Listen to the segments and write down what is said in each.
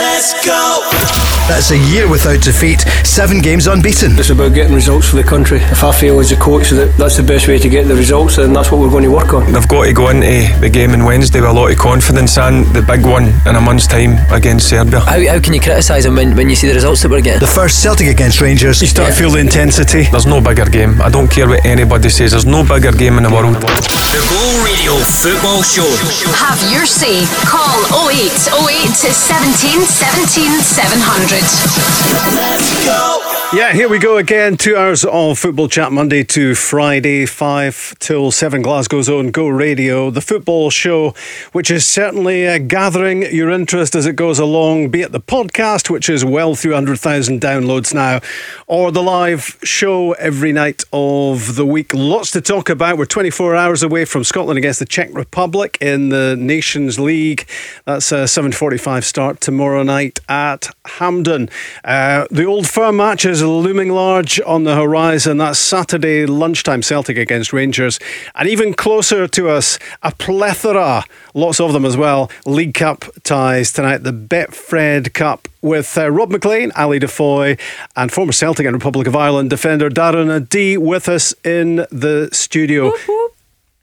Let's go. That's a year without defeat, seven games unbeaten. It's about getting results for the country. If I feel as a coach that that's the best way to get the results, then that's what we're going to work on. They've got to go into the game on Wednesday with a lot of confidence and the big one in a month's time against Serbia. How, how can you criticise them when, when you see the results that we're getting? The first Celtic against Rangers. You start to feel the intensity. There's no bigger game. I don't care what anybody says. There's no bigger game in the world. The Go Radio Football Show. Have your say. Call 0808 to 17 17 700. Let's go. Yeah, here we go again. Two hours of football chat Monday to Friday, 5 till 7 Glasgow's own Go Radio, the football show, which is certainly uh, gathering your interest as it goes along, be it the podcast, which is well through 100,000 downloads now, or the live show every night of the week. Lots to talk about. We're 24 hours away from Scotland against the Czech Republic in the Nations League. That's a 7.45 start tomorrow night at Hampden. Uh, the old firm match is looming large on the horizon. That's Saturday lunchtime Celtic against Rangers. And even closer to us, a plethora, lots of them as well, League Cup ties tonight. The Betfred Cup with uh, Rob Maclean, Ali DeFoy, and former Celtic and Republic of Ireland defender Darren O'Dea with us in the studio.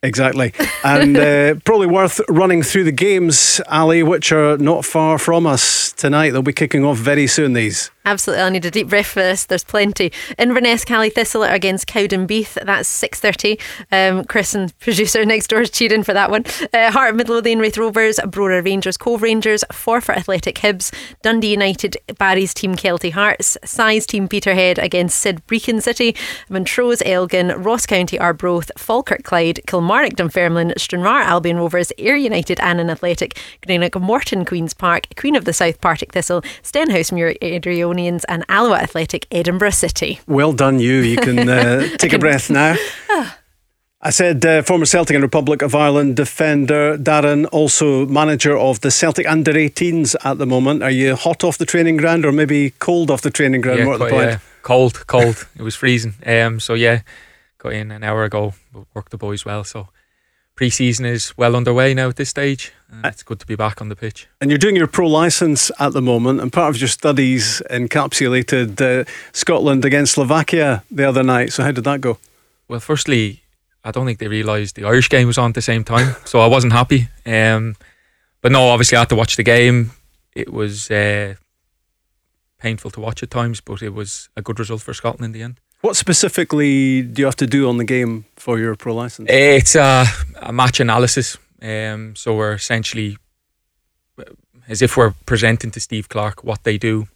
Exactly. And uh, probably worth running through the games, Ali, which are not far from us tonight. They'll be kicking off very soon, these. Absolutely, I'll need a deep breath for this. There's plenty. Inverness, Caley Thistle against Cowdenbeath. That's six thirty. Um, Chris and producer next door is cheering for that one. Uh, Heart of Midlothian, Raith Rovers, Brora Rangers, Cove Rangers, Forfar Athletic Hibs, Dundee United, Barry's team Kelty Hearts, Size team Peterhead against Sid Brechin City, Montrose Elgin, Ross County Arbroath, Falkirk Clyde, Kilmarnock Dunfermline, Stranraer Albion Rovers, Ayr United Annan Athletic, Greenock Morton Queen's Park, Queen of the South Partick Thistle, Stenhousemuir Airdrieonians, and Alloa Athletic Edinburgh City. Well done, you. You can uh, take a breath now. I said uh, former Celtic and Republic of Ireland defender Darren, also manager of the Celtic under 18s at the moment. Are you hot off the training ground or maybe cold off the training ground? Yeah, More at the quite, point. yeah. Cold, cold. it was freezing. Um, so yeah, got in an hour ago. Worked the boys well. So pre-season is well underway now at this stage. And it's good to be back on the pitch. And you're doing your pro license at the moment, and part of your studies encapsulated uh, Scotland against Slovakia the other night. So, how did that go? Well, firstly, I don't think they realised the Irish game was on at the same time, so I wasn't happy. Um, but no, obviously I had to watch the game. It was uh, painful to watch at times, but it was a good result for Scotland in the end. What specifically do you have to do on the game for your pro license? It's a, a match analysis. Um, so we're essentially, as if we're presenting to Steve Clarke what they do.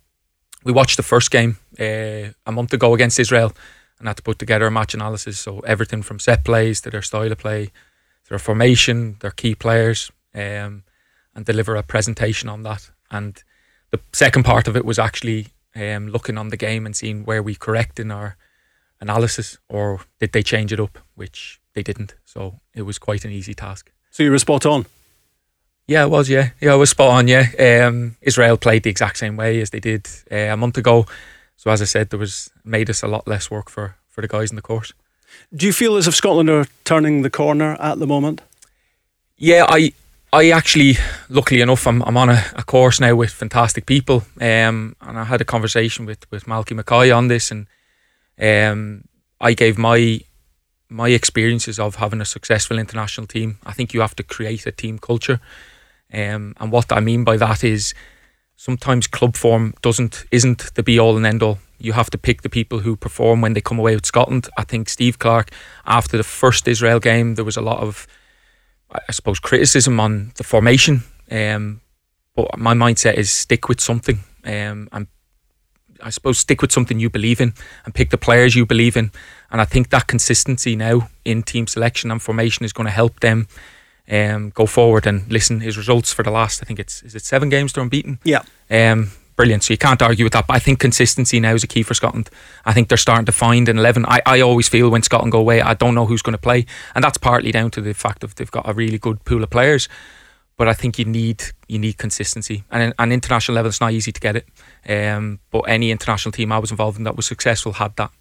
We watched the first game uh, a month ago against Israel and had to put together a match analysis. So everything from set plays to their style of play, their formation, their key players, um, and deliver a presentation on that. And the second part of it was actually um, looking on the game and seeing where we correct in our analysis or did they change it up, which they didn't. So it was quite an easy task. So, you were spot on. Yeah, it was. Yeah, yeah, it was spot on. Yeah, um, Israel played the exact same way as they did uh, a month ago. So as I said, there was made us a lot less work for for the guys in the course. Do you feel as if Scotland are turning the corner at the moment? Yeah, I I actually, luckily enough, I'm, I'm on a, a course now with fantastic people, um, and I had a conversation with with Malky Mackay on this, and um, I gave my my experiences of having a successful international team. I think you have to create a team culture, um, and what I mean by that is sometimes club form doesn't isn't the be all and end all. You have to pick the people who perform when they come away with Scotland. I think Steve Clarke, after the first Israel game, there was a lot of, I suppose, criticism on the formation. Um, but my mindset is stick with something, um, and I suppose stick with something you believe in, and pick the players you believe in. And I think that consistency now in team selection and formation is going to help them um, go forward. And listen, his results for the last, I think it's is it seven games they're unbeaten. Yeah. Um, brilliant. So you can't argue with that. But I think consistency now is a key for Scotland. I think they're starting to find an 11. I, I always feel when Scotland go away, I don't know who's going to play. And that's partly down to the fact of they've got a really good pool of players. But I think you need you need consistency. And on international level, it's not easy to get it. Um, but any international team I was involved in that was successful had that.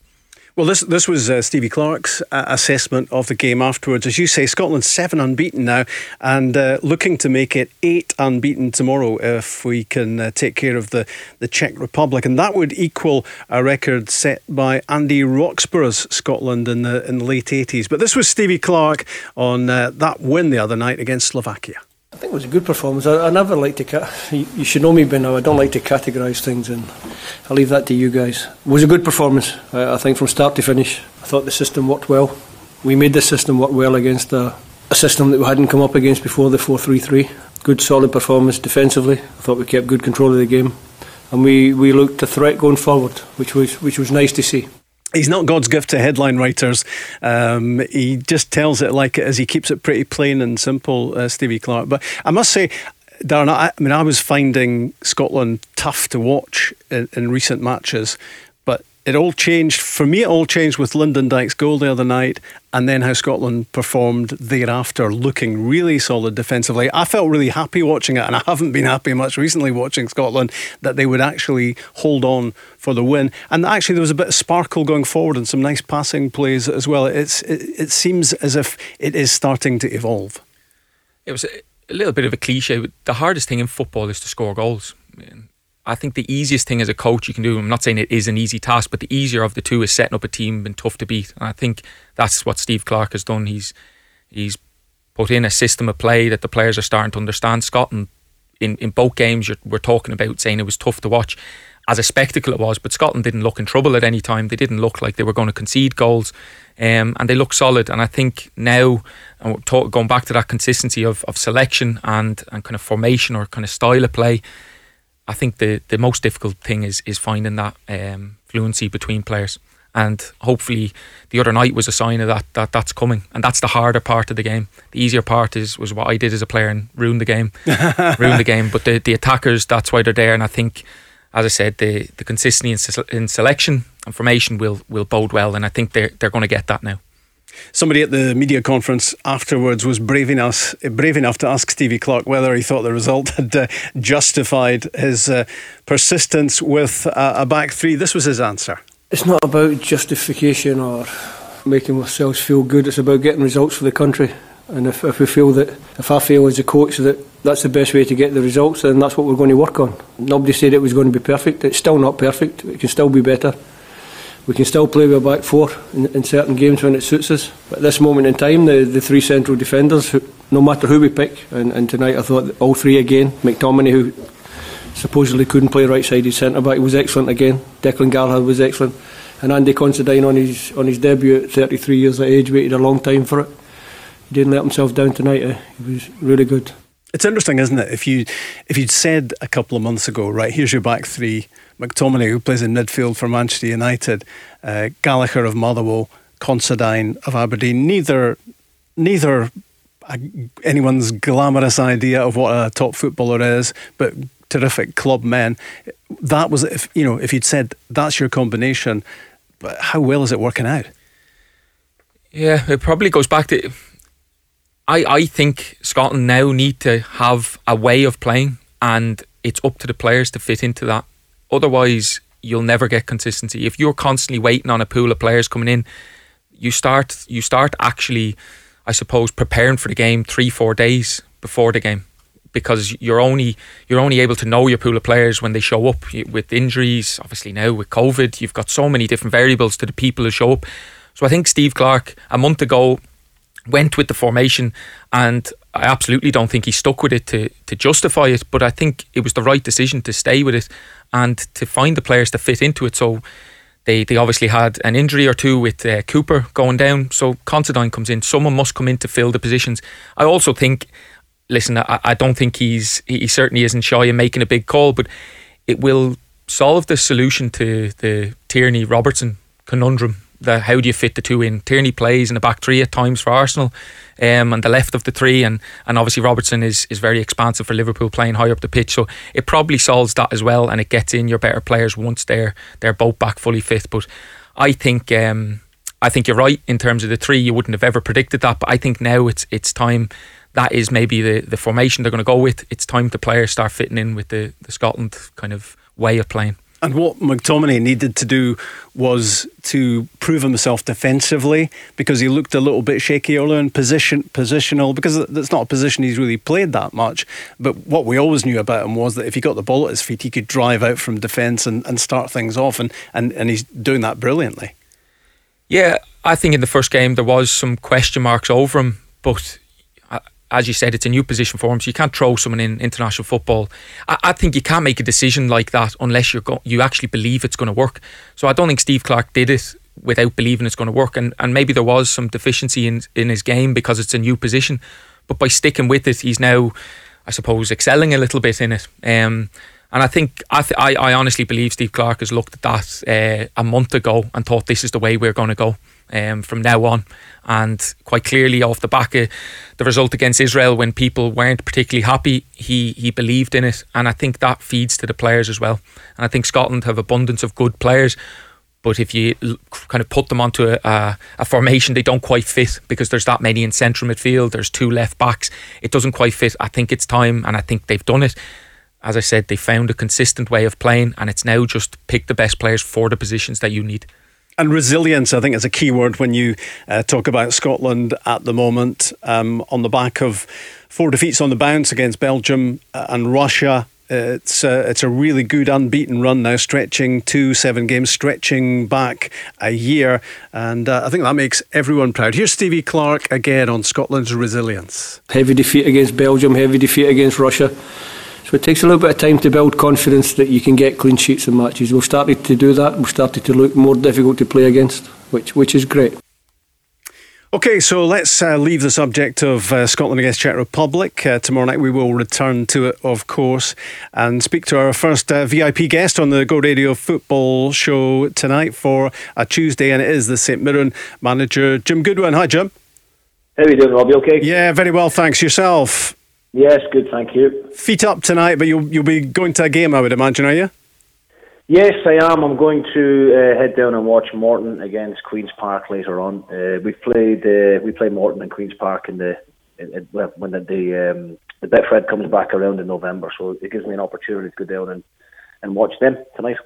Well, this this was uh, Stevie Clarke's uh, assessment of the game afterwards. As you say, Scotland's seven unbeaten now, and uh, looking to make it eight unbeaten tomorrow if we can uh, take care of the, the Czech Republic, and that would equal a record set by Andy Roxburgh's Scotland in the in the late eighties. But this was Stevie Clarke on uh, that win the other night against Slovakia. I think it was a good performance. I, I never like to. Ca- you, should know me by now. I don't like to categorise things, and I'll leave that to you guys. It was a good performance. I, I think from start to finish. I thought the system worked well. We made the system work well against a, a system that we hadn't come up against before the four-three-three. Good, solid performance defensively. I thought we kept good control of the game, and we, we looked a threat going forward, which was which was nice to see. He's not God's gift to headline writers. Um, he just tells it like it is. He keeps it pretty plain and simple, uh, Stevie Clarke. But I must say, Darren, I, I mean, I was finding Scotland tough to watch in, in recent matches. It all changed. For me, it all changed with Lyndon Dykes' goal the other night and then how Scotland performed thereafter, looking really solid defensively. I felt really happy watching it, and I haven't been happy much recently watching Scotland that they would actually hold on for the win. And actually, there was a bit of sparkle going forward and some nice passing plays as well. It's it, it seems as if it is starting to evolve. It was a, a little bit of a cliche. The hardest thing in football is to score goals. I mean, I think the easiest thing as a coach you can do, I'm not saying it is an easy task, but the easier of the two is setting up a team and tough to beat. And I think that's what Steve Clarke has done. He's he's put in a system of play that the players are starting to understand. Scotland, in, in both games, we're talking about saying it was tough to watch. As a spectacle, it was, but Scotland didn't look in trouble at any time. They didn't look like they were going to concede goals, um, and they look solid. And I think now, talk, going back to that consistency of, of selection and, and kind of formation or kind of style of play, I think the, the most difficult thing is is finding that um, fluency between players. And hopefully, the other night was a sign of that that that's coming, and that's the harder part of the game. The easier part is was what I did as a player and ruined the game, ruined the game. But the the attackers, that's why they're there, and I think, as I said, the the consistency in, in selection and formation will will bode well, and I think they're they're going to get that now. Somebody at the media conference afterwards was brave enough, brave enough to ask Stevie Clarke whether he thought the result had uh, justified his uh, persistence with uh, a back three. This was his answer. It's not about justification or making ourselves feel good. It's about getting results for the country. And if, if we feel that, if I feel as a coach that that's the best way to get the results, then that's what we're going to work on. Nobody said it was going to be perfect. It's still not perfect. It can still be better. We can still play with a back four in, in certain games when it suits us. But at this moment in time, the, the three central defenders, who, no matter who we pick, and, and tonight I thought all three again, McTominay, who supposedly couldn't play right sided centre back, was excellent again. Declan Gallagher was excellent. And Andy Considine on his on his debut at 33 years of age waited a long time for it. He didn't let himself down tonight. Eh? He was really good. It's interesting, isn't it? If you if you'd said a couple of months ago, right, here's your back three: McTominay, who plays in midfield for Manchester United, uh, Gallagher of Motherwell, Considine of Aberdeen. Neither neither uh, anyone's glamorous idea of what a top footballer is, but terrific club men. That was if you know if you'd said that's your combination, but how well is it working out? Yeah, it probably goes back to. I I think Scotland now need to have a way of playing, and it's up to the players to fit into that. Otherwise, you'll never get consistency. If you're constantly waiting on a pool of players coming in, you start you start actually, I suppose, preparing for the game three four days before the game because you're only you're only able to know your pool of players when they show up with injuries. Obviously now with COVID, you've got so many different variables to the people who show up. So I think Steve Clarke a month ago went with the formation, and I absolutely don't think he stuck with it to to justify it. But I think it was the right decision to stay with it and to find the players to fit into it. So. They, they obviously had an injury or two with uh, Cooper going down, so Considine comes in. Someone must come in to fill the positions. I also think listen, I, I don't think he's he certainly isn't shy in making a big call, but it will solve the solution to the Tierney Robertson conundrum. The how do you fit the two in? Tierney plays in the back three at times for Arsenal, um, and the left of the three, and and obviously Robertson is is very expansive for Liverpool, playing high up the pitch. So it probably solves that as well, and it gets in your better players once they're they're both back fully fit. But I think. Um, I think you're right in terms of the three. You wouldn't have ever predicted that, but I think now it's it's time that is maybe the, the formation they're going to go with. It's time the players start fitting in with the, the Scotland kind of way of playing. And what McTominay needed to do was to prove himself defensively because he looked a little bit shaky earlier in position, positional because that's not a position he's really played that much. But what we always knew about him was that if he got the ball at his feet, he could drive out from defence and, and start things off, and, and, and he's doing that brilliantly. Yeah, I think in the first game there was some question marks over him, but as you said, it's a new position for him, so you can't throw someone in international football. I, I think you can't make a decision like that unless you're go- you actually believe it's going to work. So I don't think Steve Clarke did it without believing it's going to work, and, and maybe there was some deficiency in in his game because it's a new position. But by sticking with it, he's now, I suppose, excelling a little bit in it. Um, and I think I, th- I, I honestly believe Steve Clarke has looked at that uh, a month ago and thought this is the way we're going to go um, from now on. And quite clearly, off the back of the result against Israel, when people weren't particularly happy, he he believed in it, and I think that feeds to the players as well. And I think Scotland have abundance of good players. But if you kind of put them onto a, a, a, formation, they don't quite fit because there's that many in central midfield. There's two left backs. It doesn't quite fit. I think it's time, and I think they've done it. As I said, they found a consistent way of playing, and it's now just pick the best players for the positions that you need. And resilience, I think, is a key word when you uh, talk about Scotland at the moment. Um, on the back of four defeats on the bounce against Belgium uh, and Russia, it's a, uh, it's a really good unbeaten run now, stretching two seven games, stretching back a year, and uh, I think that makes everyone proud. Here's Stevie Clarke again on Scotland's resilience. Heavy defeat against Belgium, heavy defeat against Russia. So it takes a little bit of time to build confidence that you can get clean sheets in matches. We've started to do that. We've started to look more difficult to play against, which which is great. Okay, so let's uh, leave the subject of uh, Scotland against Czech Republic. Uh, tomorrow night we will return to it, of course, and speak to our first uh, VIP guest on the Go Radio football show tonight for a Tuesday, and it is the St Mirren manager, Jim Goodwin. Hi, Jim. How are you doing, Robbie? Okay? Yeah, very well, thanks. Yourself? Yes, good, thank you. Feet up tonight, but you'll you'll be going to a game, I would imagine, are you? Yes, I am. I'm going to uh, head down and watch Morton against Queens Park later on. Uh, we played uh, we play Morton and Queens Park in the in, well, when the the, um, the Betfred comes back around in November, so it gives me an opportunity to go down and, and watch them tonight.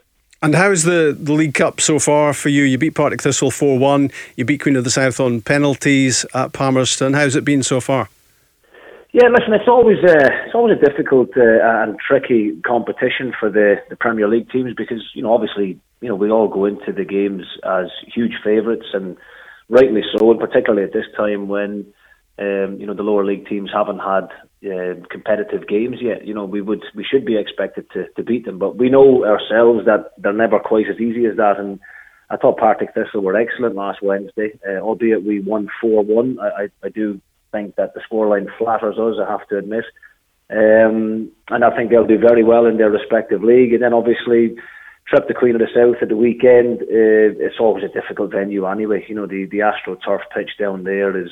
And how's the, the League Cup so far for you? You beat Partick Thistle 4 1, you beat Queen of the South on penalties at Palmerston. How's it been so far? Yeah, listen, it's always a, it's always a difficult uh, and tricky competition for the, the Premier League teams because you know obviously you know we all go into the games as huge favourites and rightly so, and particularly at this time when um, you know the lower league teams haven't had uh, competitive games yet. You know we would we should be expected to, to beat them, but we know ourselves that they're never quite as easy as that. And I thought Partick Thistle were excellent last Wednesday, uh, albeit we won four one. I, I, I do think that the scoreline flatters us, I have to admit. Um, and I think they'll do very well in their respective league. And then obviously, trip to Queen of the South at the weekend. Uh, it's always a difficult venue anyway. You know, the the Astro Turf pitch down there is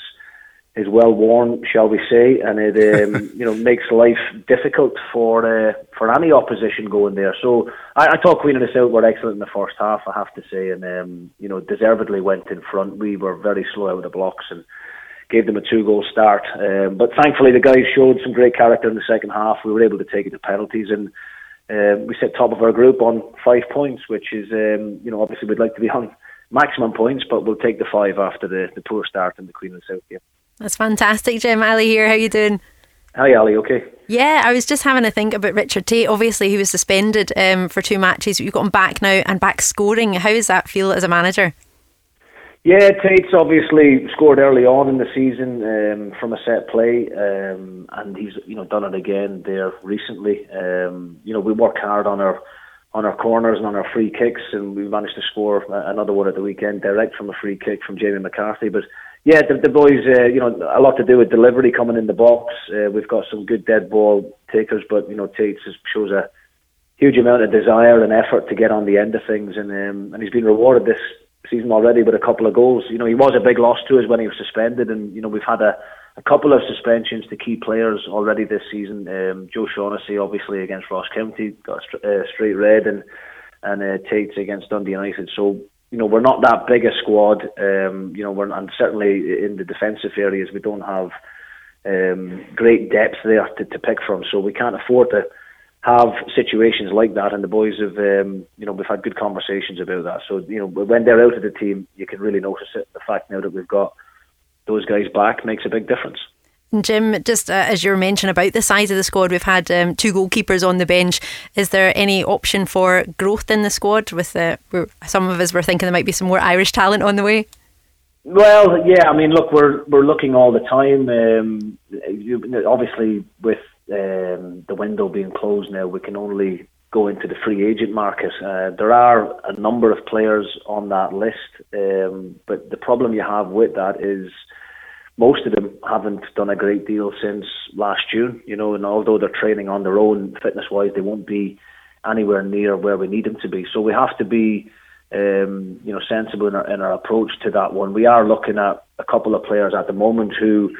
is well worn, shall we say, and it um, you know makes life difficult for uh, for any opposition going there. So I, I thought Queen of the South were excellent in the first half, I have to say, and um, you know deservedly went in front. We were very slow out of the blocks and gave them a two goal start. Um, but thankfully, the guys showed some great character in the second half. We were able to take it to penalties and. Um, we sit top of our group on five points, which is, um, you know, obviously we'd like to be on maximum points, but we'll take the five after the, the poor start in the Queen of the South game. That's fantastic, Jim. Ali here. How you doing? Hi, Ali. Okay. Yeah, I was just having a think about Richard Tait. Obviously, he was suspended um, for two matches. You've got him back now and back scoring. How does that feel as a manager? Yeah, Tait's obviously scored early on in the season um, from a set play, um, and he's you know done it again there recently. Um, you know we work hard on our on our corners and on our free kicks, and we managed to score another one at the weekend direct from a free kick from Jamie McGrath. But yeah, the, the boys, uh, you know, a lot to do with delivery coming in the box. Uh, we've got some good dead ball takers, but you know, Tait shows a huge amount of desire and effort to get on the end of things, and um, and he's been rewarded this season already with a couple of goals. You know, he was a big loss to us when he was suspended, and you know we've had a, a couple of suspensions to key players already this season. Um, Joe Shaughnessy, obviously against Ross County, got a uh, straight red, and and uh, Tait's against Dundee United. So you know we're not that big a squad. Um, you know, we're and certainly in the defensive areas we don't have um, great depth there to, to pick from. So we can't afford to have situations like that, and the boys have, um, you know, we've had good conversations about that. So, you know, when they're out of the team, you can really notice it. The fact now that we've got those guys back makes a big difference. Jim, just uh, as you were mentioning about the size of the squad, we've had um, two goalkeepers on the bench. Is there any option for growth in the squad? With the, some of us were thinking there might be some more Irish talent on the way. Well, yeah, I mean, look, we're we're looking all the time. Um, you, obviously, with um, the window being closed now, we can only go into the free agent market. Uh, there are a number of players on that list, um, but the problem you have with that is most of them haven't done a great deal since last June. You know, and although they're training on their own fitness-wise, they won't be anywhere near where we need them to be. So we have to be, um, you know, sensible in our, in our approach to that one. We are looking at a couple of players at the moment who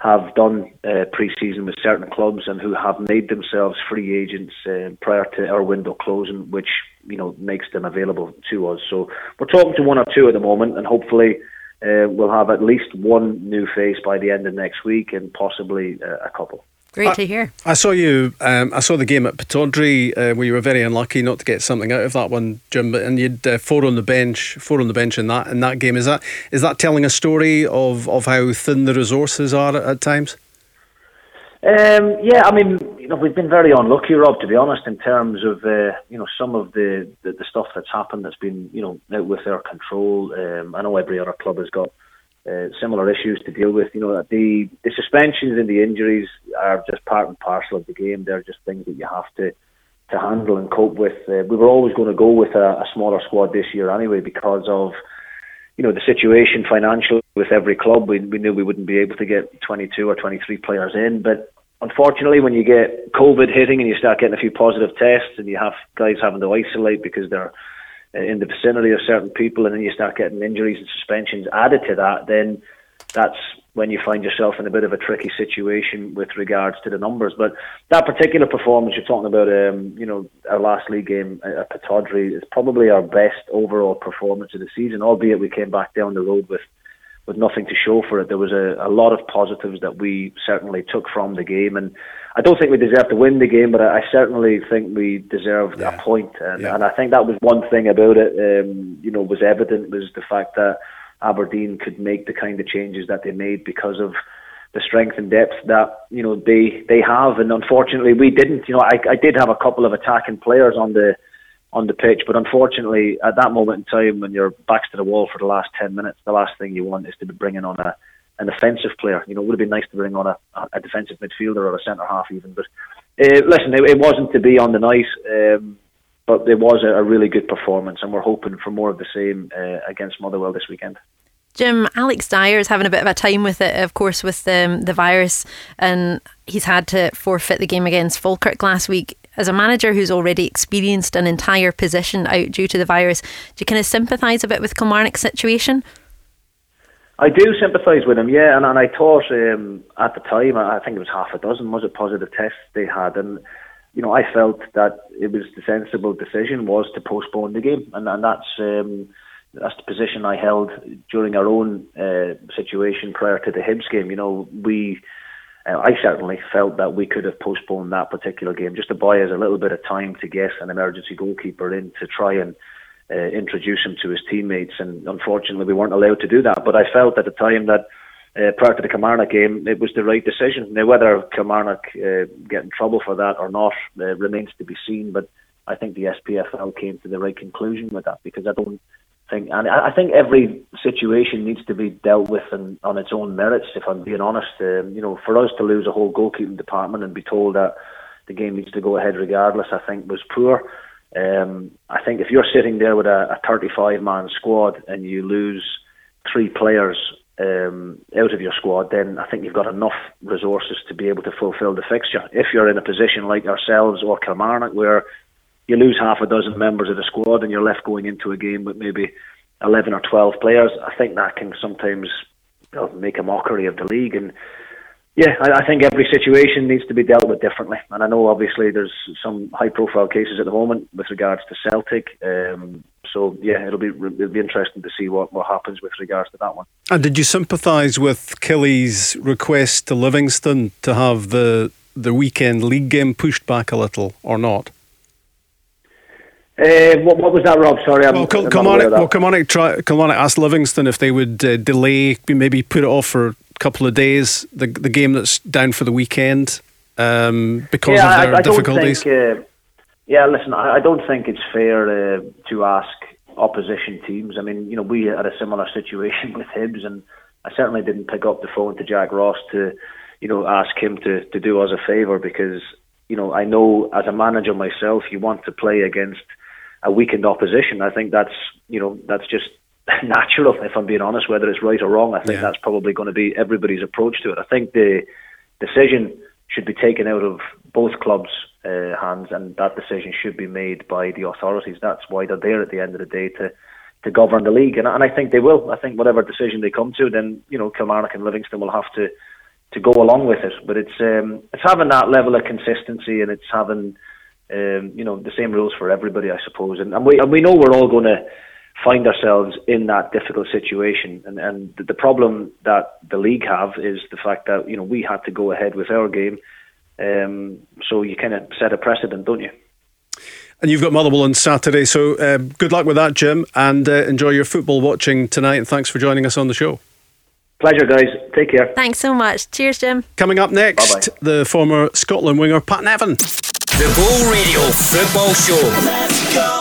have done uh, pre-season with certain clubs and who have made themselves free agents uh, prior to our window closing, which you know makes them available to us. So we're talking to one or two at the moment, and hopefully uh, we'll have at least one new face by the end of next week, and possibly uh, a couple. Great to hear. I saw you. Um, I saw the game at Pittodrie uh, where you were very unlucky not to get something out of that one, Jim. But and you'd uh, four on the bench, four on the bench in that in that game. Is that is that telling a story of, of how thin the resources are at, at times? Um, yeah, I mean, you know, we've been very unlucky, Rob, to be honest, in terms of uh, you know some of the, the, the stuff that's happened that's been you know out with our control. Um, I know every other club has got uh, similar issues to deal with. You know, the the suspensions and the injuries are just part and parcel of the game. They're just things that you have to to handle and cope with. Uh, we were always going to go with a, a smaller squad this year anyway because of you know the situation financially with every club. We we knew we wouldn't be able to get 22 or 23 players in, but unfortunately, when you get COVID hitting and you start getting a few positive tests and you have guys having to isolate because they're in the vicinity of certain people, and then you start getting injuries and suspensions added to that, then that's when you find yourself in a bit of a tricky situation with regards to the numbers. But that particular performance you're talking about, um, you know, our last league game at Pittodrie is probably our best overall performance of the season, albeit we came back down the road with with nothing to show for it. There was a, a lot of positives that we certainly took from the game, and I don't think we deserve to win the game, but I, certainly think we deserved yeah. a point. And, yeah. and I think that was one thing about it. Um, you know, was evident was the fact that Aberdeen could make the kind of changes that they made because of the strength and depth that you know they they have, and unfortunately we didn't. You know, I, I did have a couple of attacking players on the on the pitch. But unfortunately, at that moment in time, when your back's to the wall for the last 10 minutes, the last thing you want is to be bringing on a an offensive player. You know, it would have been nice to bring on a, a defensive midfielder or a centre half even. But uh, listen, it, it, wasn't to be on the night. Um, but it was a, a, really good performance, and we're hoping for more of the same uh, against Motherwell this weekend. Jim, Alex Dyer is having a bit of a time with it, of course, with um, the virus, and he's had to forfeit the game against Falkirk last week as a manager who's already experienced an entire position out due to the virus, do you kind of sympathise a bit with Kilmarnock's situation? I do sympathise with him, yeah, and, and I thought um, at the time, I think it was half a dozen, was it positive tests they had, and you know, I felt that it was the sensible decision was to postpone the game, and, and that's um, that's the position I held during our own uh, situation prior to the Hibs game. You know, we uh, I certainly felt that we could have postponed that particular game just to buy us a little bit of time to get an emergency goalkeeper in to try and uh, introduce him to his teammates. And unfortunately, we weren't allowed to do that. But I felt at the time that uh, prior to the Kilmarnock game, it was the right decision. Now, whether Kilmarnock uh, get in trouble for that or not uh, remains to be seen. But I think the SPFL came to the right conclusion with that because I don't think, and I think every situation needs to be dealt with in, on its own merits. If I'm being honest, um, you know, for us to lose a whole goalkeeping department and be told that the game needs to go ahead regardless, I think was poor. Um, I think if you're sitting there with a, a 35 man squad and you lose three players um, out of your squad, then I think you've got enough resources to be able to fulfil the fixture. If you're in a position like ourselves or Kilmarnock, where you lose half a dozen members of the squad and you're left going into a game with maybe 11 or 12 players, I think that can sometimes make a mockery of the league. And yeah, I, I, think every situation needs to be dealt with differently. And I know obviously there's some high profile cases at the moment with regards to Celtic. Um, so yeah, it'll be it'll be interesting to see what, what happens with regards to that one. And did you sympathise with Killie's request to Livingston to have the the weekend league game pushed back a little or not? Uh, what, what was that, Rob? Sorry, I'm, Well, Kil- I'm not aware Kilmarnock, well, Kilmarnock, asked Livingston if they would uh, delay, maybe put it off for couple of days, the the game that's down for the weekend um, because yeah, of their I, I difficulties. Think, uh, yeah, listen, I, I don't think it's fair uh, to ask opposition teams. I mean, you know, we had a similar situation with Hibs, and I certainly didn't pick up the phone to Jack Ross to, you know, ask him to, to do us a favour because, you know, I know as a manager myself, you want to play against a weakened opposition. I think that's, you know, that's just natural, if I'm being honest, whether it's right or wrong. I think Yeah. that's probably going to be everybody's approach to it. I think the decision should be taken out of both clubs' uh, hands, and that decision should be made by the authorities. That's why they're there at the end of the day to to govern the league, and, and I think they will. I think whatever decision they come to, then you know Kilmarnock and Livingston will have to to go along with it. But it's um, it's having that level of consistency, and it's having um, you know the same rules for everybody, I suppose. And, and we and we know we're all going to find ourselves in that difficult situation. And and the, the problem that the league have is the fact that you know we had to go ahead with our game. Um, so you kind of set a precedent, don't you? And you've got Motherwell on Saturday, so uh, good luck with that, Jim, and uh, enjoy your football watching tonight. And thanks for joining us on the show. Pleasure, guys. Take care. Thanks so much. Cheers, Jim. Coming up next, Bye-bye. the former Scotland winger Pat Nevin. The Go Radio Football Show.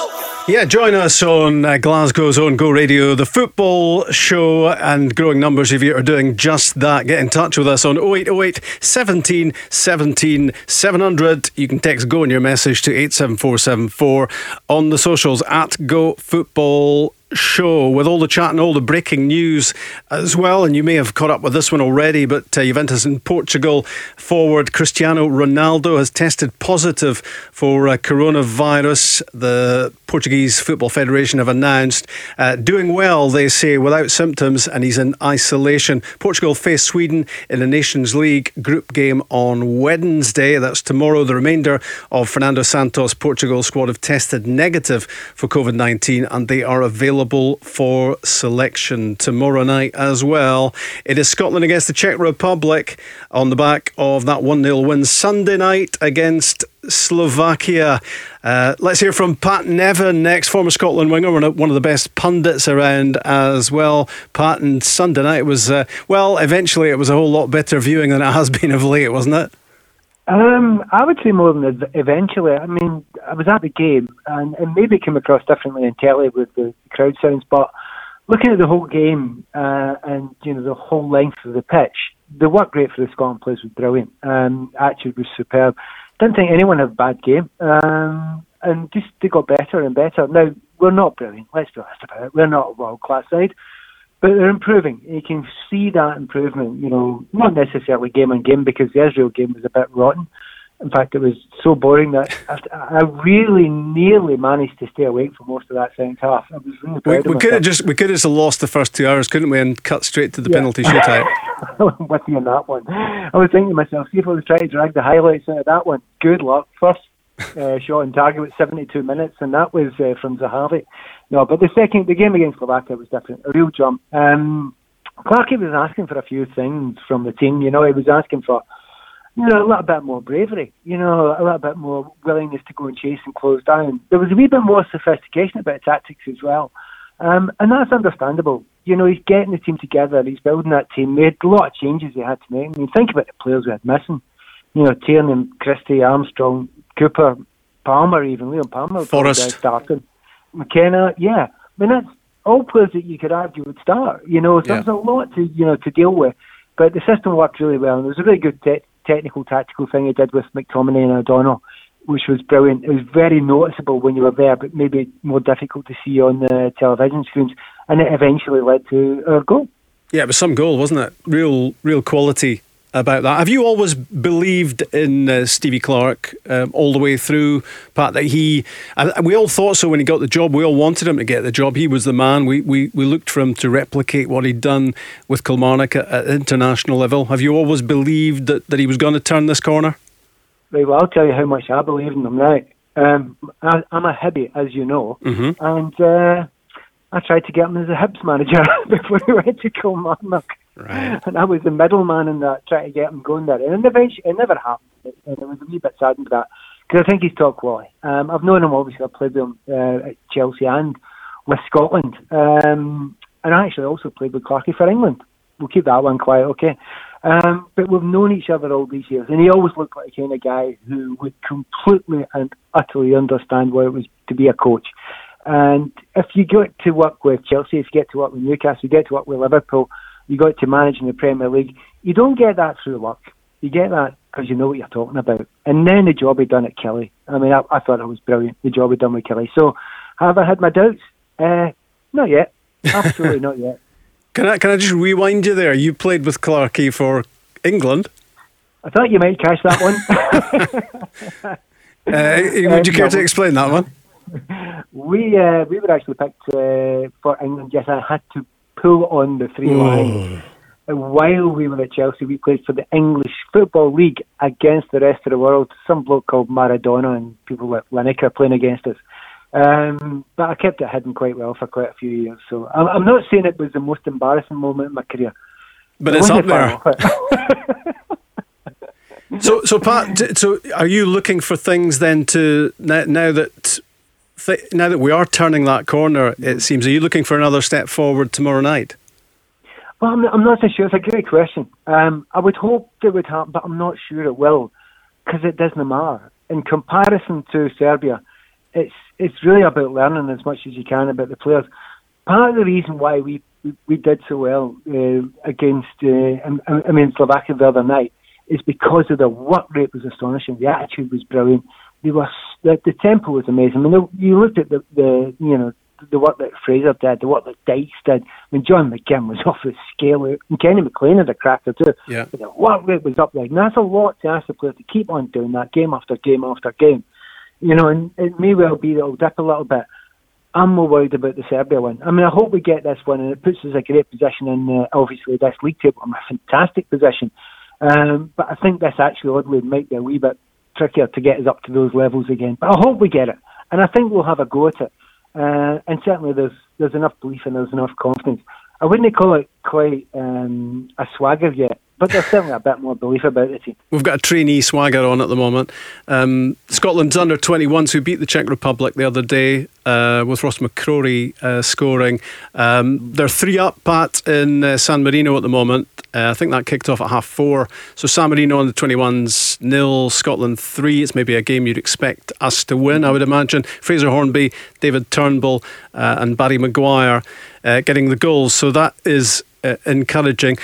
Yeah, join us on uh, Glasgow's own Go Radio, the football show, and growing numbers of you are doing just that. Get in touch with us on 0808 17 17 700. You can text Go in your message to 87474 on the socials at Go Football show with all the chat and all the breaking news as well. And you may have caught up with this one already, but uh, Juventus in Portugal forward Cristiano Ronaldo has tested positive for uh, coronavirus. The Portuguese Football Federation have announced uh, doing well, they say, without symptoms, and he's in isolation. Portugal face Sweden in the Nations League group game on Wednesday. That's tomorrow. The remainder of Fernando Santos' Portugal squad have tested negative for COVID 19 and they are available for selection tomorrow night as well. It is Scotland against the Czech Republic on the back of that 1 0 win Sunday night against Slovakia. Uh, let's hear from Pat Nevin next, former Scotland winger, one of the best pundits around as well. Pat, and Sunday night was, uh, well, eventually it was a whole lot better viewing than it has been of late, wasn't it? Um, I would say more than ev- eventually. I mean, I was at the game, and it maybe came across differently in telly with the crowd sounds, but looking at the whole game uh, and you know the whole length of the pitch, the work rate for the Scotland players was brilliant. Um, attitude was superb. Didn't think anyone had a bad game, um, and just they got better and better. Now we're not brilliant. Let's be honest about it. We're not a world class side. But they're improving. You can see that improvement, you know, not necessarily game on game because the Israel game was a bit rotten. In fact, it was so boring that I I really nearly managed to stay awake for most of that second half. I was really We, we could have just we could have lost the first two hours, couldn't we, and cut straight to the Yeah. penalty shootout. I'm with you on that one. I was thinking to myself, see if I was trying to drag the highlights out of that one. Good luck. First uh, shot on target was 72 minutes, and that was uh, from Zahavi. No, but the second, the game against Slovakia was different. A real jump. Um, Clarkey was asking for a few things from the team. You know, he was asking for you know, a little bit more bravery, you know, a little bit more willingness to go and chase and close down. There was a wee bit more sophistication about tactics as well. Um, and that's understandable. You know, he's getting the team together, he's building that team. We had a lot of changes he had to make. I mean, think about the players we had missing. You know, Tierney, Christie, Armstrong, Cooper, Palmer, even Liam Palmer. Forrest. Starting. McKenna, yeah. I mean, that's all players that you could argue would start. You know, so Yeah. there's a lot to, you know, to deal with. But the system worked really well. And there was a really good te- technical, tactical thing he did with McTominay and O'Donnell, which was brilliant. It was very noticeable when you were there, but maybe more difficult to see on the television screens. And it eventually led to our goal. Yeah, it was some goal, wasn't it? Real, real quality about that. Have you always believed in uh, Stevie Clarke um, all the way through, Pat? That he, and we all thought so when he got the job. We all wanted him to get the job. He was the man. We we, we looked for him to replicate what he'd done with Kilmarnock at, at international level. Have you always believed that, that he was going to turn this corner? Right, well, I'll tell you how much I believe in him now. Um, I, I'm a Hibby, as you know, Mm-hmm. and uh, I tried to get him as a Hibs manager before he went to Kilmarnock. Right. And I was the middleman in that, trying to get him going there. And eventually, it never happened. it, and I was a wee bit saddened by that because I think he's top quality. Um, I've known him obviously. I played with him uh, at Chelsea and with Scotland, um, and I actually also played with Clarkey for England. We'll keep that one quiet, okay? Um, but we've known each other all these years, and he always looked like the kind of guy who would completely and utterly understand what it was to be a coach. And if you get to work with Chelsea, if you get to work with Newcastle, if you get to work with Liverpool, you got to manage in the Premier League, you don't get that through luck. You get that because you know what you're talking about. And then the job he done at Killie. I mean, I, I thought it was brilliant, the job he done with Killie. So, have I had my doubts? Uh, not yet. Absolutely not yet. Can I can I just rewind you there? You played with Clarkey for England. I thought you might catch that one. uh, would you care to explain that one? We uh, we were actually picked uh, for England. Yes, I had to pull on the three lines. While we were at Chelsea, we played for the English Football League against the rest of the world. Some bloke called Maradona and people like Lineker playing against us. Um, but I kept it hidden quite well for quite a few years. So I'm, I'm not saying it was the most embarrassing moment in my career. But it's up there. so, so Pat, so are you looking for things then to now, now that now that we are turning that corner? It seems are you looking for another step forward tomorrow night? Well, I'm, I'm not so sure. It's a great question. Um, I would hope it would happen, but I'm not sure it will because it doesn't matter. In comparison to Serbia, it's it's really about learning as much as you can about the players. Part of the reason why we we, we did so well uh, against uh, I, I mean Slovakia the other night is because of the work rate was astonishing. The attitude was brilliant. They were the, the tempo was amazing. I mean, you looked at the, the you know the work that Fraser did, the work that Dykes did. I mean, John McGinn was off the scale, and Kenny McLean had a cracker too. Yeah. But the work rate was up there, and that's a lot to ask the player to keep on doing that game after game after game. You know, and it may well be that it'll dip a little bit. I'm more worried about the Serbia one. I mean, I hope we get this one, and it puts us in a great position in uh, obviously this league table. I'm a fantastic position, um, but I think this actually oddly might be a wee bit trickier to get us up to those levels again. But I hope we get it, and I think we'll have a go at it. Uh, and certainly there's there's enough belief and there's enough confidence. I wouldn't call it quite um, a swagger yet, but there's certainly a bit more belief about the team. We've got a trainee swagger on at the moment. Um, Scotland's under 21s who beat the Czech Republic the other day uh, with Ross McCrorie uh, scoring. Um, they're three up, Pat, in uh, San Marino at the moment. Uh, I think that kicked off at half four. So San Marino on the 21s, nil, Scotland three. It's maybe a game you'd expect us to win, I would imagine. Fraser Hornby, David Turnbull, uh, and Barry Maguire uh, getting the goals. So that is encouraging.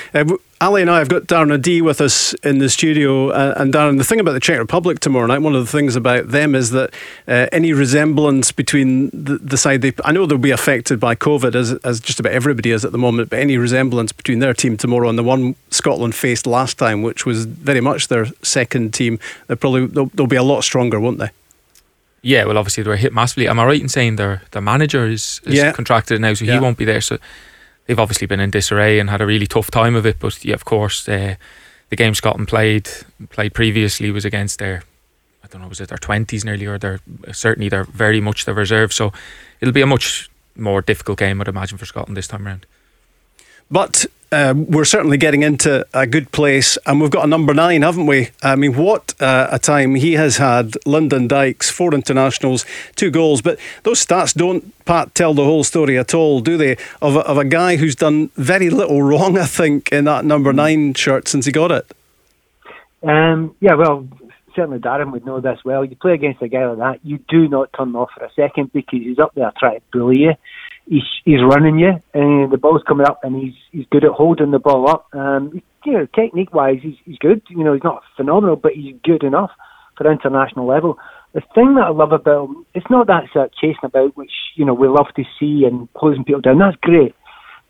Ali and I have got Darren O'Dea with us in the studio. Uh, and Darren, the thing about the Czech Republic tomorrow night, one of the things about them is that uh, any resemblance between the, the side they, I know they'll be affected by COVID as, as just about everybody is at the moment, but any resemblance between their team tomorrow and the one Scotland faced last time, which was very much their second team, they'll probably they'll, they'll be a lot stronger, won't they? Yeah, well, obviously they were hit massively. Am I right in saying their their manager is, is yeah. contracted now, so yeah. he won't be there? So they've obviously been in disarray and had a really tough time of it. But yeah, of course, uh, the game Scotland played played previously was against their I don't know was it their twenties nearly or their certainly they're very much their reserve. So it'll be a much more difficult game, I'd imagine, for Scotland this time around. But um, we're certainly getting into a good place, and we've got a number nine, haven't we? I mean, what uh, a time he has had. Lyndon Dykes, four internationals, two goals. But those stats don't, Pat, tell the whole story at all, do they? Of a, of a guy who's done very little wrong, I think, in that number nine shirt since he got it. Um, yeah, well, certainly Darren would know this well. You play against a guy like that, you do not turn off for a second because he's up there trying to bully you he's he's running you, and the ball's coming up, and he's he's good at holding the ball up. Um, you know, technique wise, he's he's good. You know, he's not phenomenal, but he's good enough for international level. The thing that I love about him, it's not that sort of chasing about, which you know we love to see and closing people down. That's great.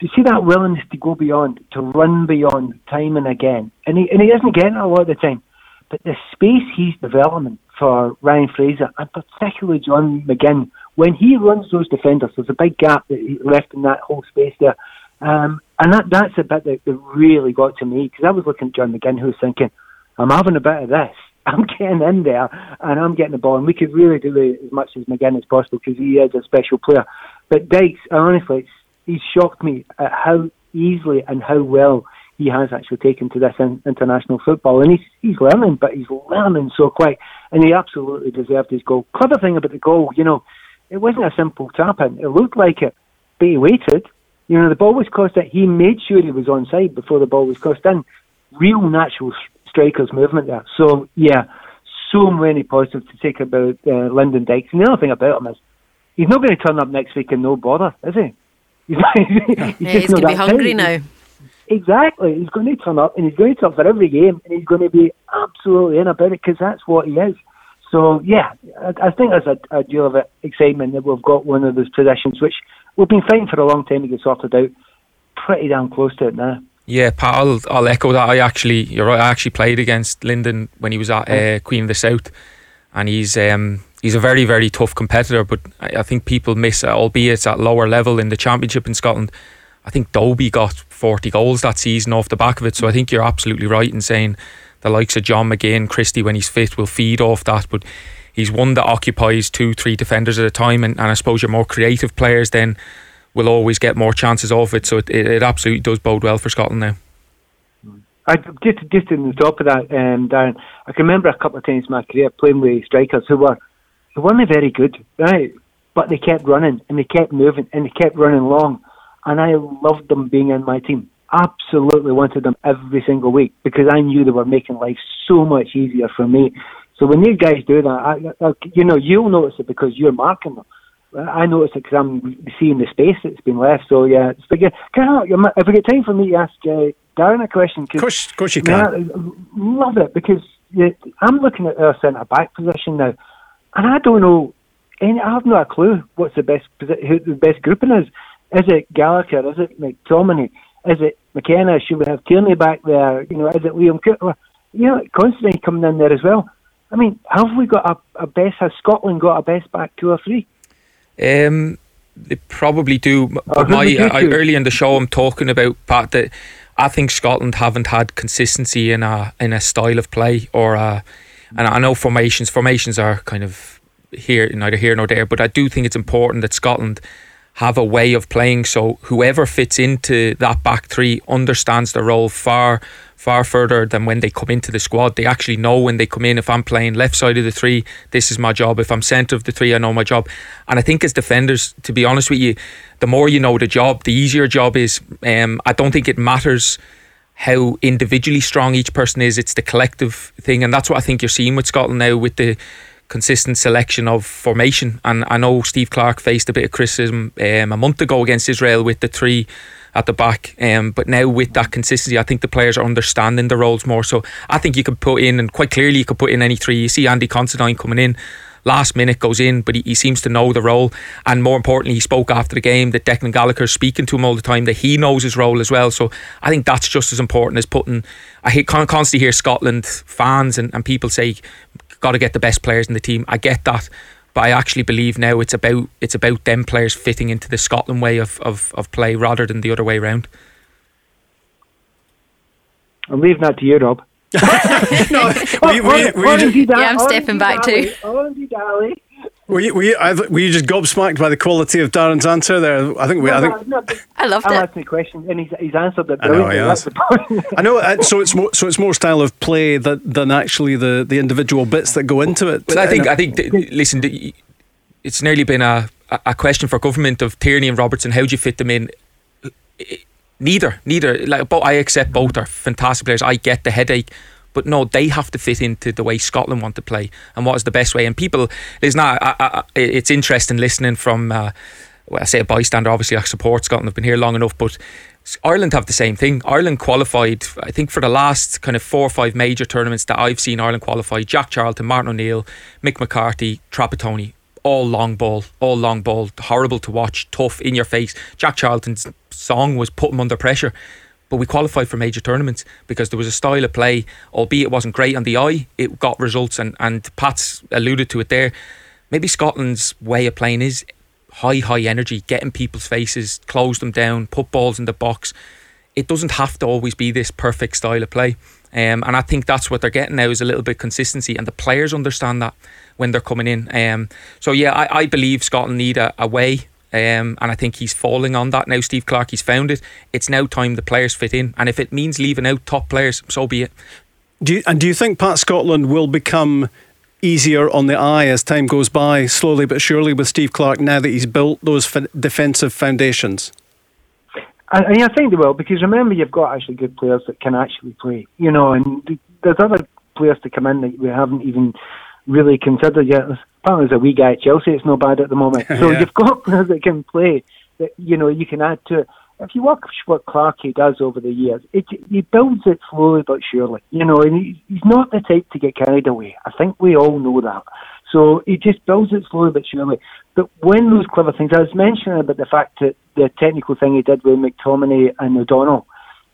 To see that willingness to go beyond, to run beyond time and again, and he and he isn't getting it a lot of the time. But the space he's developing for Ryan Fraser and particularly John McGinn when he runs those defenders, there's a big gap that he left in that whole space there. Um, and that that's a bit that, that really got to me because I was looking at John McGinn who was thinking, I'm having a bit of this. I'm getting in there and I'm getting the ball. And we could really do as much as McGinn as possible because he is a special player. But Dykes, honestly, he's shocked me at how easily and how well he has actually taken to this in, international football, and he's he's learning, but he's learning so quick, and he absolutely deserved his goal. Clever thing about the goal, you know, it wasn't a simple tap in. It looked like it, but he waited. You know, the ball was crossed in. He made sure he was on side before the ball was crossed in. Real natural striker's movement there. So yeah, so many positives to take about uh, Lyndon Dykes. And the other thing about him is he's not going to turn up next week and no bother, is he? He's, yeah, he's going to be hungry now. Exactly. He's going to turn up and he's going to turn up for every game and he's going to be absolutely in about it because that's what he is. So, yeah, I, I think there's a, a deal of excitement that we've got one of those positions which we've been fighting for a long time to get sorted out. Pretty damn close to it now. Yeah, Pat, I'll, I'll echo that. I actually, you're right. I actually played against Lyndon when he was at uh, Queen of the South, and he's um, he's a very very tough competitor. But I, I think people miss, albeit at lower level in the championship in Scotland. I think Dobbie got 40 goals that season off the back of it. So I think you're absolutely right in saying the likes of John McGinn, Christie, when he's fit, will feed off that. But he's one that occupies two, three defenders at a time. And, and I suppose your more creative players then will always get more chances of it. So it, it, it absolutely does bode well for Scotland now. I just just in the top of that, um, Darren, I can remember a couple of times in my career playing with strikers who were who weren't very good, right? But they kept running and they kept moving and they kept running long and I loved them being in my team. Absolutely wanted them every single week because I knew they were making life so much easier for me. So when these guys do that, I, I, you know, you'll notice it because you're marking them. I notice it because I'm seeing the space that's been left. So yeah, it's big. Can I, if we get time for me to ask uh, Darren a question? Cause, of course, of course you can. I love it because yeah, I'm looking at our centre back position now, and I don't know. Any, I have no clue what's the best who the best grouping is. Is it Gallagher? Is it McTominay? Is it McKenna? Should we have Tierney back there? You know, is it Liam Cooper? You know, Considine coming in there as well. I mean, have we got a, a best? Has Scotland got a best back two or three? Um, they probably do. But my I, early in the show, I'm talking about Pat that I think Scotland haven't had consistency in a in a style of play or a, and I know formations formations are kind of here neither here nor there, but I do think it's important that Scotland have a way of playing. So whoever fits into that back three understands the role far far further than when they come into the squad. They actually know when they come in if I'm playing left side of the three this is my job. If I'm centre of the three I know my job. And I think as defenders to be honest with you the more you know the job the easier job is. Um, I don't think it matters how individually strong each person is. It's the collective thing. And that's what I think you're seeing with Scotland now with the consistent selection of formation. And I know Steve Clarke faced a bit of criticism um, a month ago against Israel with the three at the back. Um, but now with that consistency, I think the players are understanding the roles more. So I think you could put in, and quite clearly you could put in any three. You see Andy Considine coming in. Last minute goes in, but he, he seems to know the role. And more importantly, he spoke after the game that Declan Gallagher speaking to him all the time, that he knows his role as well. So I think that's just as important as putting. I constantly hear Scotland fans and, and people say got to get the best players in the team. I get that, but I actually believe now it's about it's about them players fitting into the Scotland way of, of, of play rather than the other way around. I'm leaving that to you, Rob. no, we, we, we, yeah, I'm stepping back too. Were you, were, you, were you just gobsmacked by the quality of Darren's answer there? I think we. No, I think. No, I loved I'm it. asking a question, and he's, he's answered it. I know he has. I know. Uh, so it's more. So it's more style of play that, than actually the, the individual bits that go into it. But I think. I think. Listen, it's nearly been a a question for government of Tierney and Robertson. How do you fit them in? Neither. Neither. Like, but I accept both are fantastic players. I get the headache but no, they have to fit into the way Scotland want to play and what is the best way. And people, there's not. I, I, it's interesting listening from. Uh, well, I say a bystander. Obviously, I support Scotland. I've been here long enough, but Ireland have the same thing. Ireland qualified, I think, for the last kind of four or five major tournaments that I've seen Ireland qualify. Jack Charlton, Martin O'Neill, Mick McCarthy, Trapattoni, all long ball, all long ball, horrible to watch, tough, in your face. Jack Charlton's song was put him under pressure but we qualified for major tournaments because there was a style of play, albeit it wasn't great on the eye, it got results. And, and Pat's alluded to it there. Maybe Scotland's way of playing is high, high energy, getting people's faces, close them down, put balls in the box. It doesn't have to always be this perfect style of play. Um, and I think that's what they're getting now is a little bit consistency, and the players understand that when they're coming in. Um, so yeah, I, I believe Scotland need a, a way Um, and I think he's falling on that now. Steve Clarke, he's found it. It's now time the players fit in, and if it means leaving out top players, so be it. Do you, and do you think Pat Scotland will become easier on the eye as time goes by, slowly but surely, with Steve Clarke now that he's built those f- defensive foundations? I, I think they will because remember you've got actually good players that can actually play, you know, and there's other players to come in that we haven't even really considered yet. Apparently, there's a wee guy at Chelsea. It's not bad at the moment. So Yeah. you've got players that can play that you know you can add to it. If you watch what Clarkey does over the years, it, he builds it slowly but surely. You know, and he, he's not the type to get carried away. I think we all know that. So he just builds it slowly but surely. But when those clever things, I was mentioning about the fact that the technical thing he did with McTominay and O'Donnell,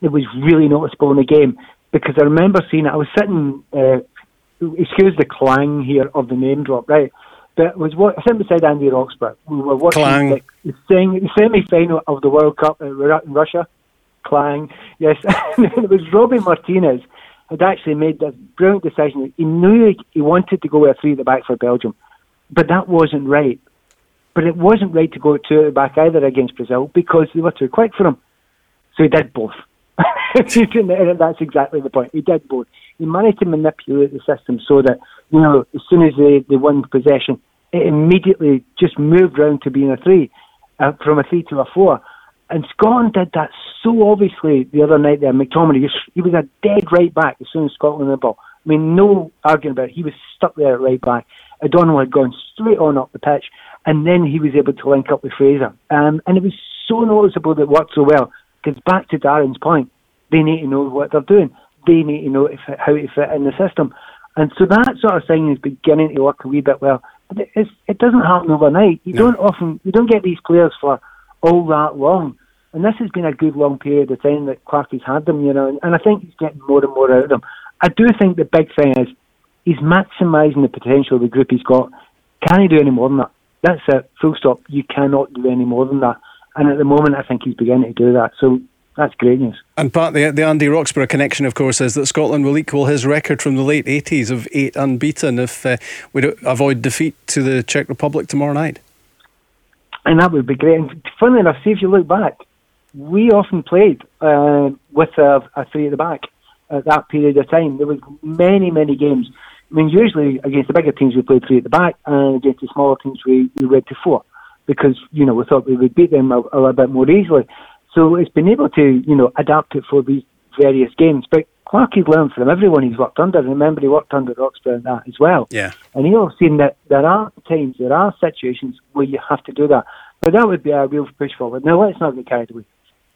it was really noticeable in the game because I remember seeing it. I was sitting, uh, excuse the clang here of the name drop, right? But it was what sitting said Andy Roxburgh. We were watching Clang. the, the, thing, the semi-final of the World Cup in Ru- in Russia. Clang, yes. it was Robbie Martinez had actually made this brilliant decision. He knew he, he wanted to go with a three at the back for Belgium, but that wasn't right. But it wasn't right to go two at the back either against Brazil because they were too quick for him. So he did both. and that's exactly the point. He did both. He managed to manipulate the system so that, you know, as soon as they, they won possession, it immediately just moved round to being a three, uh, from a three to a four. And Scotland did that so obviously the other night there. McTominay, he was- he was a dead right back as soon as Scotland had the ball. I mean, no arguing about it. He was stuck there at right back. O'Donnell had gone straight on up the pitch, and then he was able to link up with Fraser. Um, and it was so noticeable that it worked so well. Because back to Darren's point, they need to know what they're doing. They need to know if, how to fit in the system. And so that sort of thing is beginning to work a wee bit well. But it, it's, it doesn't happen overnight. You don't often, you don't get these players for all that long. And this has been a good long period of time that Clarkey's had them, you know, and, and I think he's getting more and more out of them. I do think the big thing is he's maximising the potential of the group he's got. Can he do any more than that? That's it, full stop. You cannot do any more than that. And at the moment, I think he's beginning to do that. So that's great news. And part the the Andy Roxburgh connection, of course, is that Scotland will equal his record from the late eighties of eight unbeaten if uh, we avoid defeat to the Czech Republic tomorrow night. and that would be great. And funnily enough, see if you look back, we often played uh, with a, a three at the back at that period of time. There was many, many games. I mean, usually against the bigger teams we played three at the back, and against the smaller teams we, we went to four because you know we thought we would beat them a, a little bit more easily. So it's been able to you know adapt it for these various games. But Clarkey's learned from everyone he's worked under. Remember, he worked under Roxburgh and that as well. Yeah. And he'll have seen that there are times, there are situations where you have to do that. But that would be a real push forward. Now, let's not get carried away.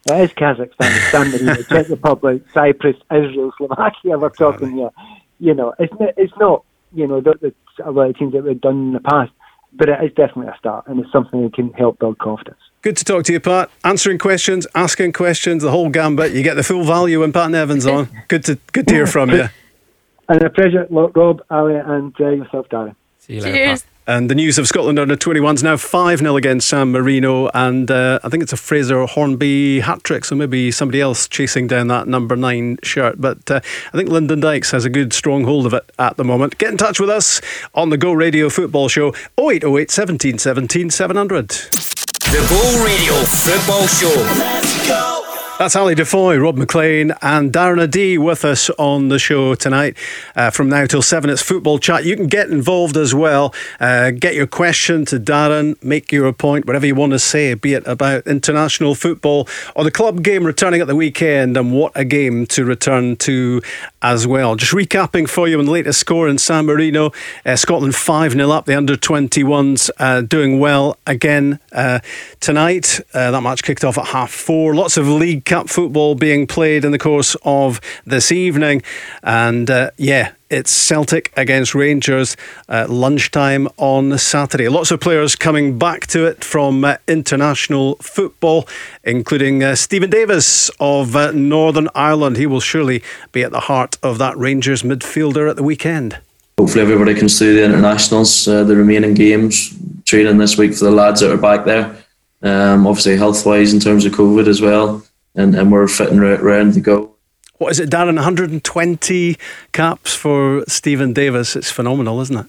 It is Kazakhstan, Marino, Czech Republic, Cyprus, Israel, Slovakia. We're talking here. You know, it's not, it's not you know, the, the, a lot of teams that we've done in the past, but it is definitely a start, and it's something that can help build confidence. Good to talk to you, Pat. Answering questions, asking questions, the whole gambit. You get the full value when Pat Nevin's on. Good to good to hear from you. And a pleasure, Lo- Rob, Ali, and uh, yourself, Darren. See you later, Cheers. Pat. And the news of Scotland under 21s now 5 0 against San Marino. And uh, I think it's a Fraser Hornby hat trick, so maybe somebody else chasing down that number nine shirt. But uh, I think Lyndon Dykes has a good strong hold of it at the moment. Get in touch with us on the Go Radio Football Show 0808 17 17 700. The Go Radio Football Show. Let's go. That's Ali DeFoy, Rob Maclean, and Darren O'Dea with us on the show tonight. Uh, from now till seven, it's football chat. You can get involved as well. Uh, get your question to Darren, make your point, whatever you want to say, be it about international football or the club game returning at the weekend, and what a game to return to as well. Just recapping for you on the latest score in San Marino uh, Scotland 5 0 up, the under 21s uh, doing well again uh, tonight. Uh, that match kicked off at half four. Lots of League Cup football being played in the course of this evening. And uh, yeah, it's Celtic against Rangers at lunchtime on Saturday. Lots of players coming back to it from uh, international football, including uh, Steven Davis of uh, Northern Ireland. He will surely be at the heart of that Rangers midfielder at the weekend. Hopefully, everybody can see the internationals, uh, the remaining games, training this week for the lads that are back there. Um, obviously, health wise, in terms of COVID as well, and, and we're fitting right round to go. What is it, Darren? 120 caps for Steven Davis. It's phenomenal, isn't it?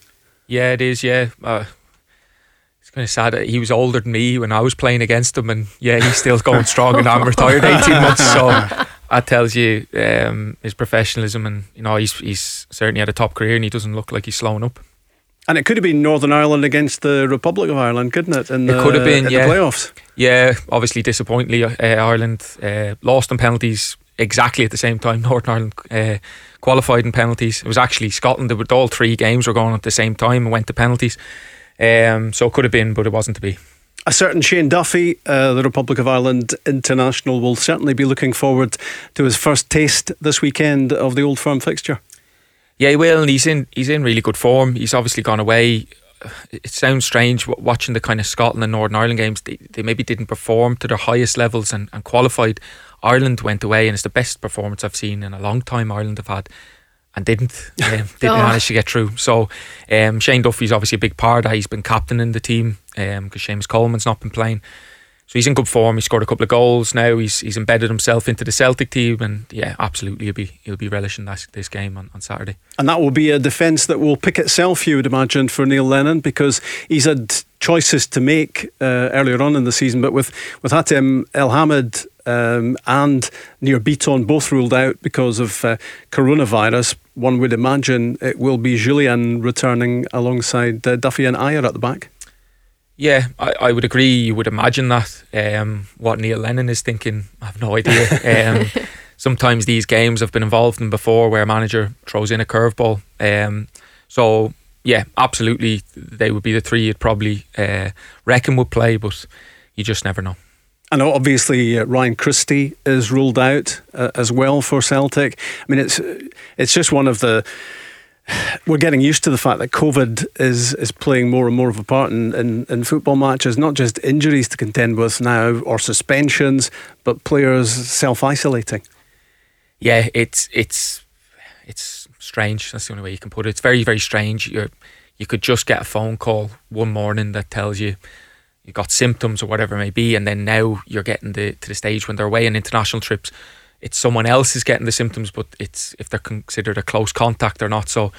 Yeah, it is. Yeah, uh, it's kind of sad. that He was older than me when I was playing against him, and yeah, he's still going strong, and I'm retired 18 months. So that tells you um, his professionalism, and you know he's he's certainly had a top career, and he doesn't look like he's slowing up. And it could have been Northern Ireland against the Republic of Ireland, couldn't it? In the, it could have been, in yeah. the playoffs. Yeah, obviously disappointingly, uh, Ireland uh, lost on penalties exactly at the same time. Northern Ireland uh, qualified in penalties. It was actually Scotland. With all three games were going at the same time and went to penalties. Um, so it could have been, but it wasn't to be. A certain Shane Duffy, uh, the Republic of Ireland international, will certainly be looking forward to his first taste this weekend of the Old Firm fixture. Yeah, he will, and he's in he's in really good form. He's obviously gone away. It sounds strange watching the kind of Scotland and Northern Ireland games. They, they maybe didn't perform to their highest levels and, and qualified. Ireland went away, and it's the best performance I've seen in a long time. Ireland have had and didn't um, didn't Oh. manage to get through. So um, Shane Duffy's obviously a big part. of that. He's been captain in the team because um, Seamus Coleman's not been playing. So he's in good form. He scored a couple of goals now. He's he's embedded himself into the Celtic team, and yeah, absolutely, he'll be he'll be relishing this, this game on, on Saturday. And that will be a defence that will pick itself, you would imagine, for Neil Lennon, because he's had choices to make uh, earlier on in the season. But with, with Hatem Elhamed um, and Nir Bitton both ruled out because of uh, coronavirus, one would imagine it will be Jullien returning alongside uh, Duffy and Ajer at the back. Yeah, I, I would agree. You would imagine that. Um, what Neil Lennon is thinking, I have no idea. Um, sometimes these games I've been involved in before where a manager throws in a curveball. Um, so, yeah, absolutely, they would be the three you'd probably uh, reckon would play, but you just never know. And obviously, uh, Ryan Christie is ruled out uh, as well for Celtic. I mean, it's it's just one of the. We're getting used to the fact that COVID is is playing more and more of a part in, in, in football matches, not just injuries to contend with now or suspensions, but players self isolating. yeah, it's it's it's strange. That's the only way you can put it. It's very very strange. You you could just get a phone call one morning that tells you you got symptoms or whatever it may be, and then now you're getting the, to the stage when they're away on international trips. It's someone else is getting the symptoms, but it's if they're considered a close contact or not. So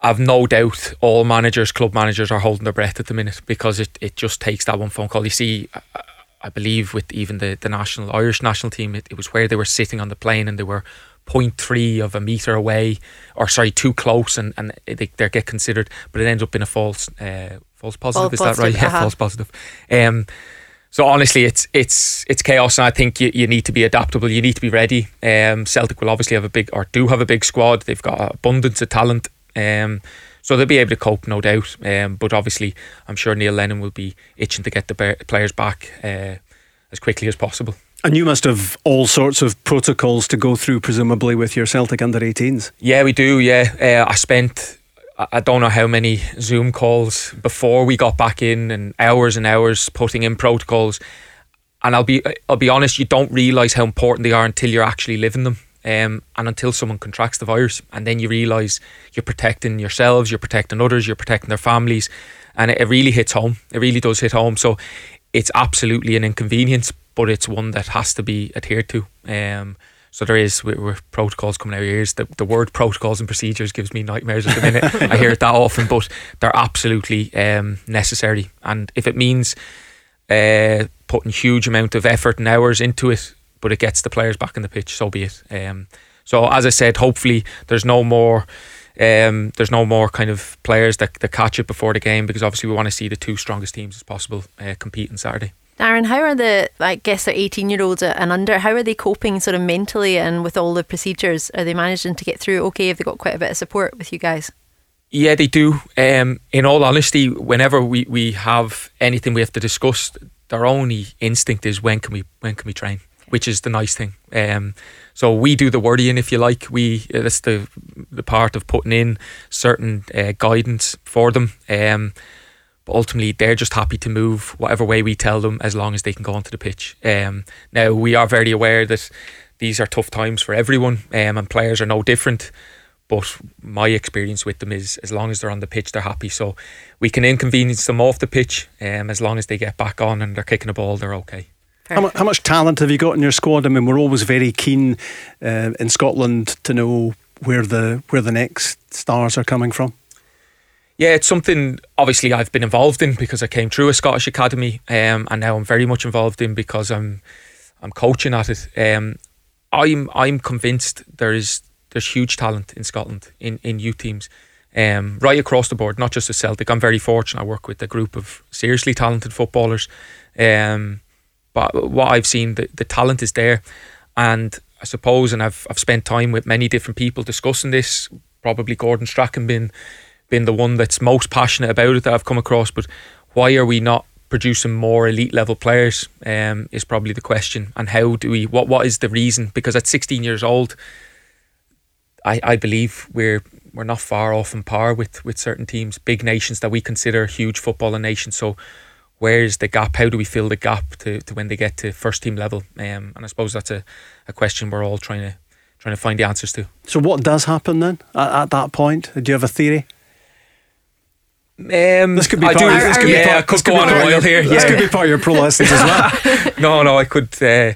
I've no doubt all managers, club managers, are holding their breath at the minute because it, it just takes that one phone call. You see, I, I believe with even the, the national Irish national team, it, it was where they were sitting on the plane and they were 0.3 of a meter away, or sorry, too close, and, and they, they get considered, but it ends up in a false uh, false positive. False is that right? positive, Yeah, uh-huh. false positive. Um, so honestly, it's it's it's chaos, and I think you, you need to be adaptable. You need to be ready. Um, Celtic will obviously have a big or do have a big squad. They've got abundance of talent, um, so they'll be able to cope, no doubt. Um, but obviously, I'm sure Neil Lennon will be itching to get the players back uh, as quickly as possible. And you must have all sorts of protocols to go through, presumably, with your Celtic under 18s. Yeah, we do. Yeah, uh, I spent I- don't know how many Zoom calls before we got back in, and hours and hours putting in protocols. And I'll be I'll be honest, you don't realise how important they are until you're actually living them. Um, and until someone contracts the virus, and then you realise you're protecting yourselves, you're protecting others, you're protecting their families, and it, it really hits home. It really does hit home. So it's absolutely an inconvenience, but it's one that has to be adhered to. Um, so there is with, with protocols coming out of ears. The, the word protocols and procedures gives me nightmares at the minute. I hear it that often, but they're absolutely um, necessary. And if it means uh, putting huge amount of effort and hours into it, but it gets the players back in the pitch, so be it. Um, so as I said, hopefully there's no more. Um, there's no more kind of players that, that catch it before the game because obviously we want to see the two strongest teams as possible uh, compete on Saturday. Darren, how are the, I guess they're 18 year olds and under, how are they coping sort of mentally and with all the procedures? Are they managing to get through okay? Have they got quite a bit of support with you guys? Yeah, they do. Um, in all honesty, whenever we, we have anything we have to discuss, their only instinct is when can we when can we train, which is the nice thing. Um, so we do the worrying, if you like. We that's the the part of putting in certain uh, guidance for them. Um, but ultimately, they're just happy to move whatever way we tell them, as long as they can go onto the pitch. Um, now we are very aware that these are tough times for everyone, um, and players are no different. But my experience with them is as long as they're on the pitch, they're happy. So we can inconvenience them off the pitch. Um, as long as they get back on and they're kicking a ball, they're okay. How, mu- how much talent have you got in your squad? I mean, we're always very keen uh, in Scotland to know where the where the next stars are coming from. Yeah, it's something obviously I've been involved in because I came through a Scottish academy, um, and now I'm very much involved in because I'm I'm coaching at it. Um, I'm I'm convinced there is there's huge talent in Scotland in in youth teams, um, right across the board, not just at Celtic. I'm very fortunate. I work with a group of seriously talented footballers, um, but what I've seen, the, the talent is there, and I suppose, and I've I've spent time with many different people discussing this. Probably Gordon Strachan been been the one that's most passionate about it that I've come across. But why are we not producing more elite level players? Um, is probably the question. And how do we? What what is the reason? Because at 16 years old, I, I believe we're we're not far off in par with with certain teams, big nations that we consider huge footballing nations. So. Where's the gap? How do we fill the gap to, to when they get to first team level? Um, and I suppose that's a, a question we're all trying to trying to find the answers to. So, what does happen then at, at that point? Do you have a theory? Um, this could be I part, do, this could yeah, part, could go on a of while your- here. This could be part of your pro lessons as well. no, no, I could. Uh,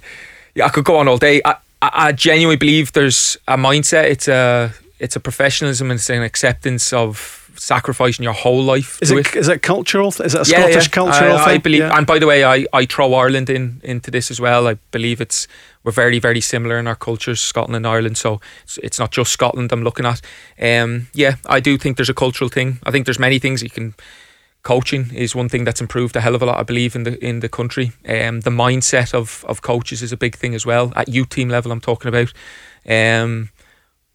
yeah, I could go on all day. I, I, I genuinely believe there's a mindset. It's a it's a professionalism and it's an acceptance of sacrificing your whole life. Is to it, is it cultural? Is it a Yeah, Scottish yeah. cultural I, thing? I believe, Yeah. and by the way, I, I throw Ireland in into this as well. I believe it's we're very very similar in our cultures, Scotland and Ireland. So it's, it's not just Scotland I'm looking at. Um, yeah, I do think there's a cultural thing. I think there's many things you can. Coaching is one thing that's improved a hell of a lot, I believe, in the in the country. Um, the mindset of of coaches is a big thing as well at youth team level. I'm talking about. Um,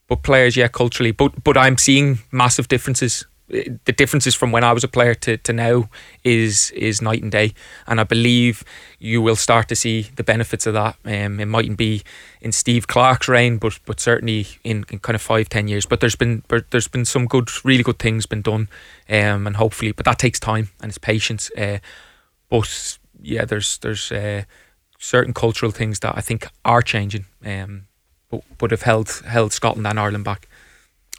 but players, yeah, culturally, but but I'm seeing massive differences. The differences from when I was a player to, to now is is night and day, and I believe you will start to see the benefits of that. Um, it mightn't be in Steve Clarke's reign, but but certainly in, in kind of five ten years. But there's been but there's been some good, really good things been done, um, and hopefully, but that takes time and it's patience. Uh, but yeah, there's there's uh, certain cultural things that I think are changing, um, but but have held held Scotland and Ireland back.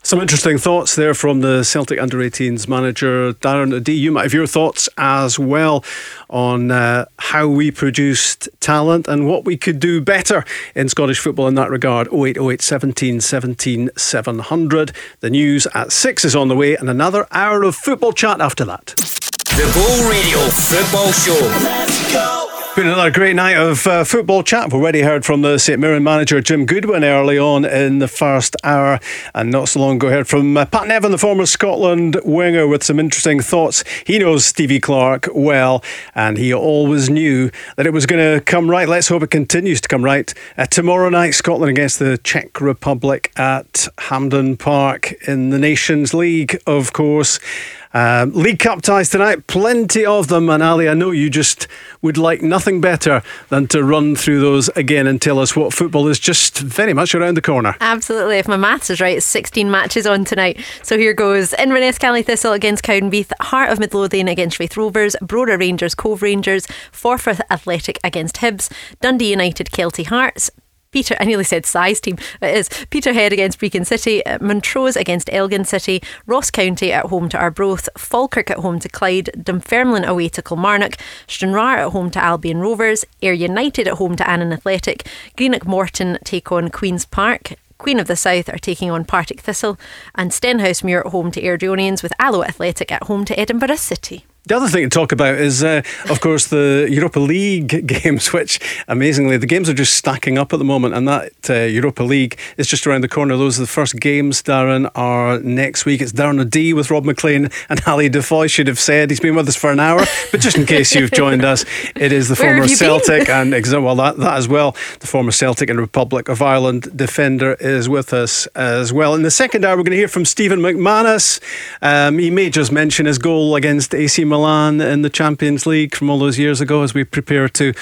Some interesting thoughts there from the Celtic under 18s manager, Darren O'Dea. You might have your thoughts as well on uh, how we produced talent and what we could do better in Scottish football in that regard. 0808 17 17 700. The news at 6 is on the way, and another hour of football chat after that. The Go Radio Football Show. Been another great night of uh, football chat. We've already heard from the St Mirren manager Jim Goodwin early on in the first hour, and not so long ago heard from uh, Pat Nevin, the former Scotland winger, with some interesting thoughts. He knows Stevie Clarke well, and he always knew that it was going to come right. Let's hope it continues to come right. Uh, tomorrow night, Scotland against the Czech Republic at Hampden Park in the Nations League, of course. Um, League Cup ties tonight, plenty of them. And Ali, I know you just would like nothing better than to run through those again and tell us what football is just very much around the corner. Absolutely. If my maths is right, it's 16 matches on tonight. So here goes. Inverness Caley Thistle against Cowdenbeath, Heart of Midlothian against Raith Rovers, Brora Rangers, Cove Rangers, Forfar Athletic against Hibs, Dundee United, Kelty Hearts, Peter, I nearly said size team. It is Peterhead against Brechin City, uh, Montrose against Elgin City, Ross County at home to Arbroath, Falkirk at home to Clyde, Dunfermline away to Kilmarnock, Stranraer at home to Albion Rovers, Ayr United at home to Annan Athletic, Greenock Morton take on Queen's Park. Queen of the South are taking on Partick Thistle, and Stenhousemuir at home to Airdrieonians, with Alloa Athletic at home to Edinburgh City. The other thing to talk about is, uh, of course, the Europa League games, which amazingly the games are just stacking up at the moment, and that uh, Europa League is just around the corner. Those are the first games, Darren, are next week. It's Darren O'Dea with Rob Maclean and Ali DeFoy should have said he's been with us for an hour, but just in case you've joined us, it is the Where former Celtic and well that that as well. The former Celtic and Republic of Ireland defender is with us as well. In the second hour, we're going to hear from Steven McManus. Um, he may just mention his goal against AC Milan in the Champions League from all those years ago as we prepare to.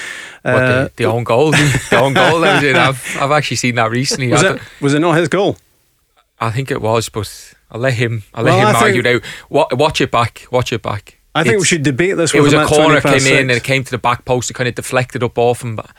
What, Uh, the, the own goal, the own goal. That was it. I've, I've actually seen that recently. was it was it not his goal? I think it was, but I'll let him. I'll let Well, him I argue think- now. Watch it back. Watch it back. I think we should debate this. It was a corner came in six. and it came to the back post. It kind of deflected up off him. But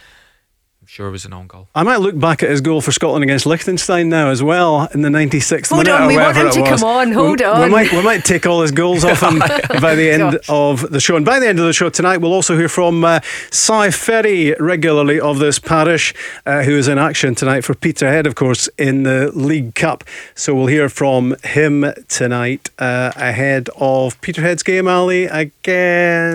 sure it was an own goal. I might look back at his goal for Scotland against Liechtenstein now as well in the 96th Hold minute on, we want him to come on, hold we, on. We might, we might take all his goals off him by the end Gosh. of the show. And by the end of the show tonight, we'll also hear from uh, Si Ferry, regularly of this parish, uh, who is in action tonight for Peterhead, of course, in the League Cup. So we'll hear from him tonight uh, ahead of Peterhead's game, Ali, against.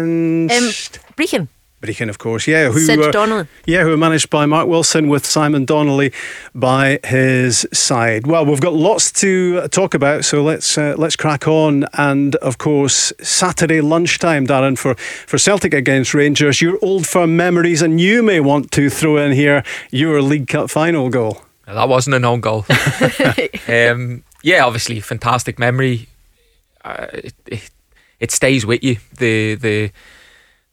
Um, against. Brechin. Brechin, of course, yeah. Who, Sid uh, Donnelly. Yeah, who are managed by Mark Wilson with Simon Donnelly by his side. Well, we've got lots to talk about, so let's uh, let's crack on. And of course, Saturday lunchtime, Darren, for, for Celtic against Rangers, your old firm memories, and you may want to throw in here your League Cup final goal. Now, that wasn't an own goal. um, yeah, obviously, fantastic memory. Uh, it, it, it stays with you. The the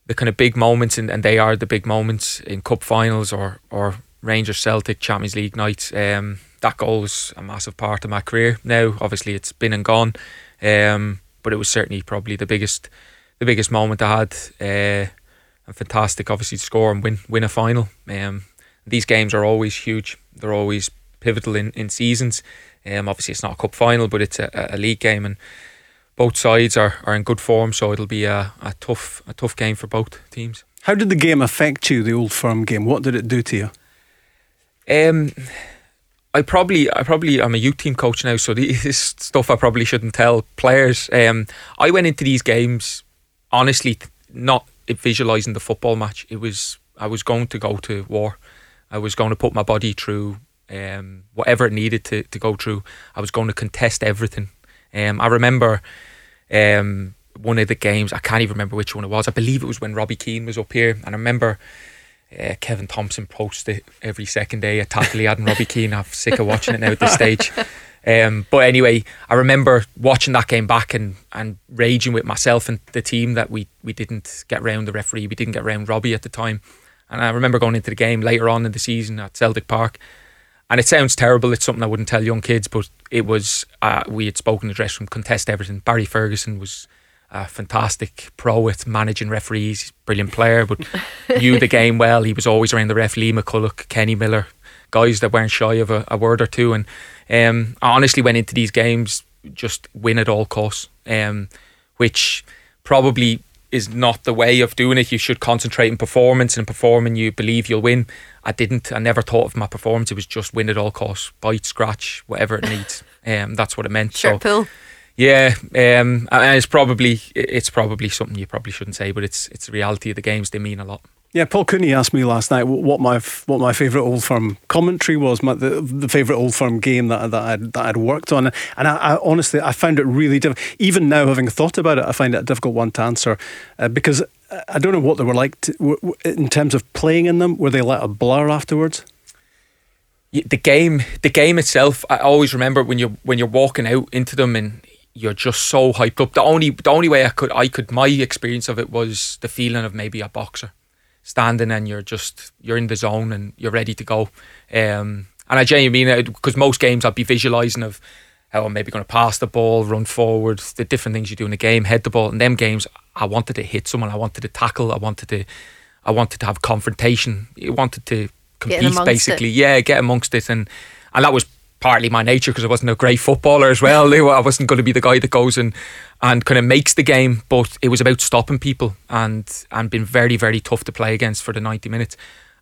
the kind of big moments, and, and they are the big moments in cup finals or or Rangers Celtic Champions League nights. Um, that goal was a massive part of my career. Now, obviously, it's been and gone, um, but it was certainly probably the biggest the biggest moment I had. Uh, and fantastic, obviously, to score and win win a final. Um, these games are always huge. They're always pivotal in, in seasons. Um, obviously, it's not a cup final, but it's a, a league game, and both sides are, are in good form. So it'll be a, a tough a tough game for both teams. How did the game affect you, the old firm game? What did it do to you? Um, I probably, I probably, I'm a youth team coach now, so this stuff I probably shouldn't tell players. Um, I went into these games honestly not visualizing the football match. It was I was going to go to war. I was going to put my body through um, whatever it needed to, to go through. I was going to contest everything. Um, I remember um, one of the games. I can't even remember which one it was. I believe it was when Robbie Keane was up here, and I remember uh, Kevin Thomson posted it every second day a tackle he had in Robbie Keane. I'm sick of watching it now at this stage. Um, but anyway, I remember watching that game back and, and raging with myself and the team that we, we didn't get round the referee. We didn't get round Robbie at the time. And I remember going into the game later on in the season at Celtic Park. And it sounds terrible. It's something I wouldn't tell young kids, but it was, uh, we had spoken the dressing room, contest everything. Barry Ferguson was a fantastic pro at managing referees, brilliant player, but knew the game well. He was always around the ref, Lee McCulloch, Kenny Miller, guys that weren't shy of a, a word or two. And um, I honestly went into these games just win at all costs, um, which probably is not the way of doing it. You should concentrate on performance and performing. You believe you'll win. I didn't. I never thought of my performance. It was just win at all costs, bite, scratch, whatever it needs. Um, that's what it meant. Shirt so, pull. yeah, um, and it's probably it's probably something you probably shouldn't say, but it's it's the reality of the games. They mean a lot. Yeah, Paul Cooney asked me last night what my what my favourite Old Firm commentary was, my, the the favourite Old Firm game that that I'd, that I'd worked on, and I, I honestly I found it really difficult. Even now, having thought about it, I find it a difficult one to answer uh, because I don't know what they were like to, in terms of playing in them. Were they like a blur afterwards? The game the game itself I always remember when you when you're walking out into them and you're just so hyped up the only the only way I could I could my experience of it was the feeling of maybe a boxer standing and you're just you're in the zone and you're ready to go um, and I genuinely mean it because most games I'd be visualizing of how I'm maybe going to pass the ball run forward the different things you do in the game head the ball in them games I wanted to hit someone I wanted to tackle I wanted to I wanted to have confrontation I wanted to compete basically it. yeah, get amongst it, and and that was partly my nature because I wasn't a great footballer as well. I wasn't going to be the guy that goes and and kind of makes the game, but it was about stopping people and and being very very tough to play against for the ninety minutes.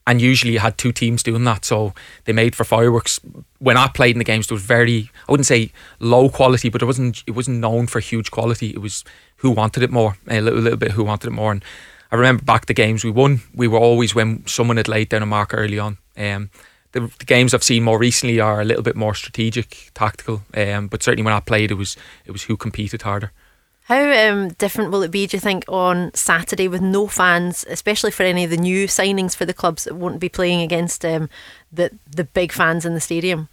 And usually you had two teams doing that, so they made for fireworks. When I played in the games, there was very I wouldn't say low quality, but it wasn't it wasn't known for huge quality. It was who wanted it more, a little, little bit who wanted it more, and I remember back the games we won. We were always when someone had laid down a marker early on. Um, the, the games I've seen more recently are a little bit more strategic, tactical. Um, but certainly when I played, it was it was who competed harder. How um, different will it be, do you think, on Saturday with no fans, especially for any of the new signings for the clubs that won't be playing against um, the the big fans in the stadium?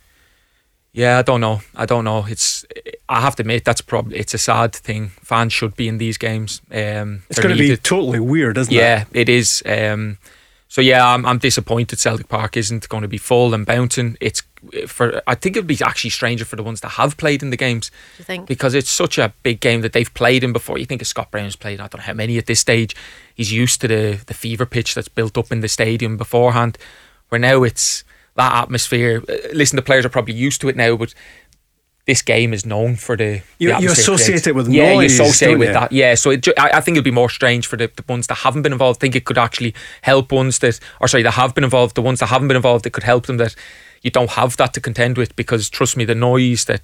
Yeah, I don't know. I don't know. It's I have to admit that's probably it's a sad thing. Fans should be in these games. Um, It's going to be totally weird, isn't yeah, it? Yeah, it is. Um, so yeah, I'm, I'm disappointed. Celtic Park isn't going to be full and bouncing. It's for. I think it'd be actually stranger for the ones that have played in the games you think? because it's such a big game that they've played in before. You think of Scott Brown's played, I don't know how many at this stage. He's used to the the fever pitch that's built up in the stadium beforehand. Where now it's that atmosphere. Uh, listen, the players are probably used to it now, but this game is known for the. You, the you associate it with yeah, noise. you associate with you? that. Yeah, so it, I, I think it'd be more strange for the, the ones that haven't been involved. I think it could actually help ones that, or sorry, that have been involved. The ones that haven't been involved, it could help them that you don't have that to contend with because trust me, the noise that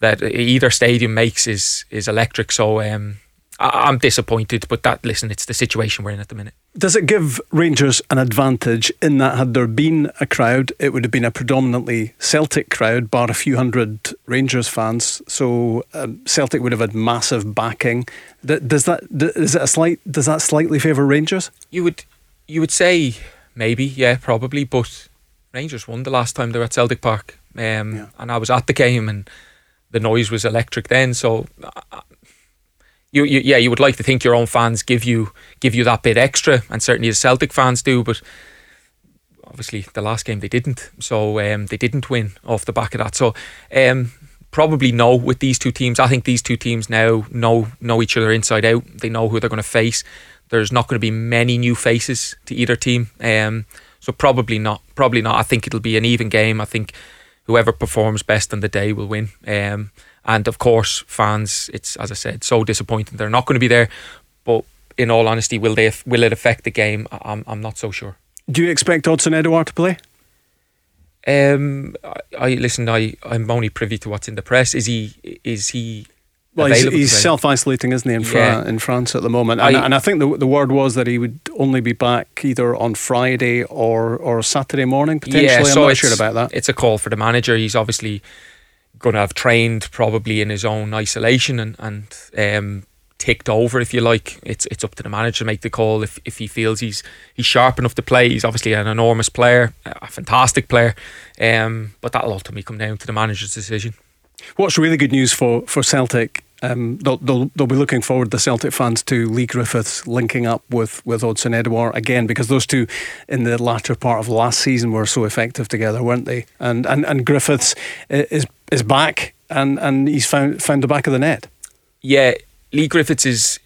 that either stadium makes is is electric. So um, I, I'm disappointed, but that listen, it's the situation we're in at the minute. Does it give Rangers an advantage in that had there been a crowd, it would have been a predominantly Celtic crowd, bar a few hundred Rangers fans. So um, Celtic would have had massive backing. Does that is it a slight? Does that slightly favour Rangers? You would you would say maybe, yeah, probably, but Rangers won the last time they were at Celtic Park, um, and I was at the game, and the noise was electric then. So, you, you yeah, you would like to think your own fans give you give you that bit extra, and certainly the Celtic fans do, but. Obviously, the last game they didn't, so um, they didn't win off the back of that. So, um, probably no with these two teams. I think these two teams now know know each other inside out. They know who they're going to face. There's not going to be many new faces to either team. Um, so probably not. Probably not. I think it'll be an even game. I think whoever performs best on the day will win. Um, and of course, fans. It's as I said, so disappointing they're not going to be there. But in all honesty, will they? Will it affect the game? I'm I'm not so sure. Do you expect Odsonne Edouard to play? Um, I, I listen. I I'm only privy to what's in the press. Is he? Is he? Well, he's, he's self isolating, isn't he, in, Fra- in France at the moment? And I- and I think the, the word was that he would only be back either on Friday or, or Saturday morning, potentially. Yeah, I'm so not sure about that. It's a call for the manager. He's obviously going to have trained probably in his own isolation and and um, ticked over, if you like. It's it's up to the manager to make the call if, if he feels he's he's sharp enough to play. He's obviously an enormous player, a fantastic player, um, but that'll ultimately come down to the manager's decision. What's really good news for, for Celtic, um, they'll, they'll, they'll be looking forward, the Celtic fans, to Leigh Griffiths linking up with, with Odsonne Edouard again, because those two in the latter part of last season were so effective together, weren't they? And and, and Griffiths i- is is back and, and he's found found the back of the net. yeah, Leigh Griffiths is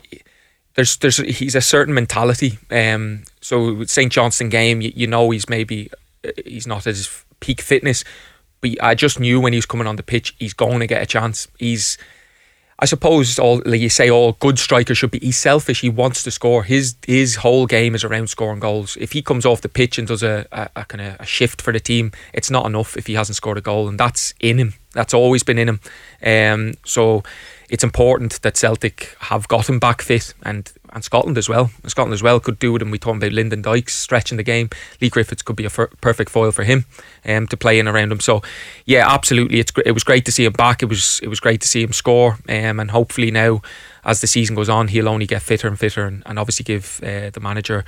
there's there's he's a certain mentality. Um, so with St Johnstone game, you, you know he's maybe uh, he's not at his peak fitness, but I just knew when he was coming on the pitch, he's going to get a chance. He's I suppose all like you say all good strikers should be he's selfish. He wants to score. His his whole game is around scoring goals. If he comes off the pitch and does a, a, a kind of a shift for the team, it's not enough if he hasn't scored a goal, and that's in him. That's always been in him. Um, so it's important that Celtic have got him back fit, and and Scotland as well. Scotland as well could do it, and We talked about Lyndon Dykes stretching the game. Leigh Griffiths could be a perfect foil for him um, to play in around him. So yeah, absolutely, it's it was great to see him back. It was it was great to see him score, um, and hopefully now as the season goes on, he'll only get fitter and fitter, and, and obviously give uh, the manager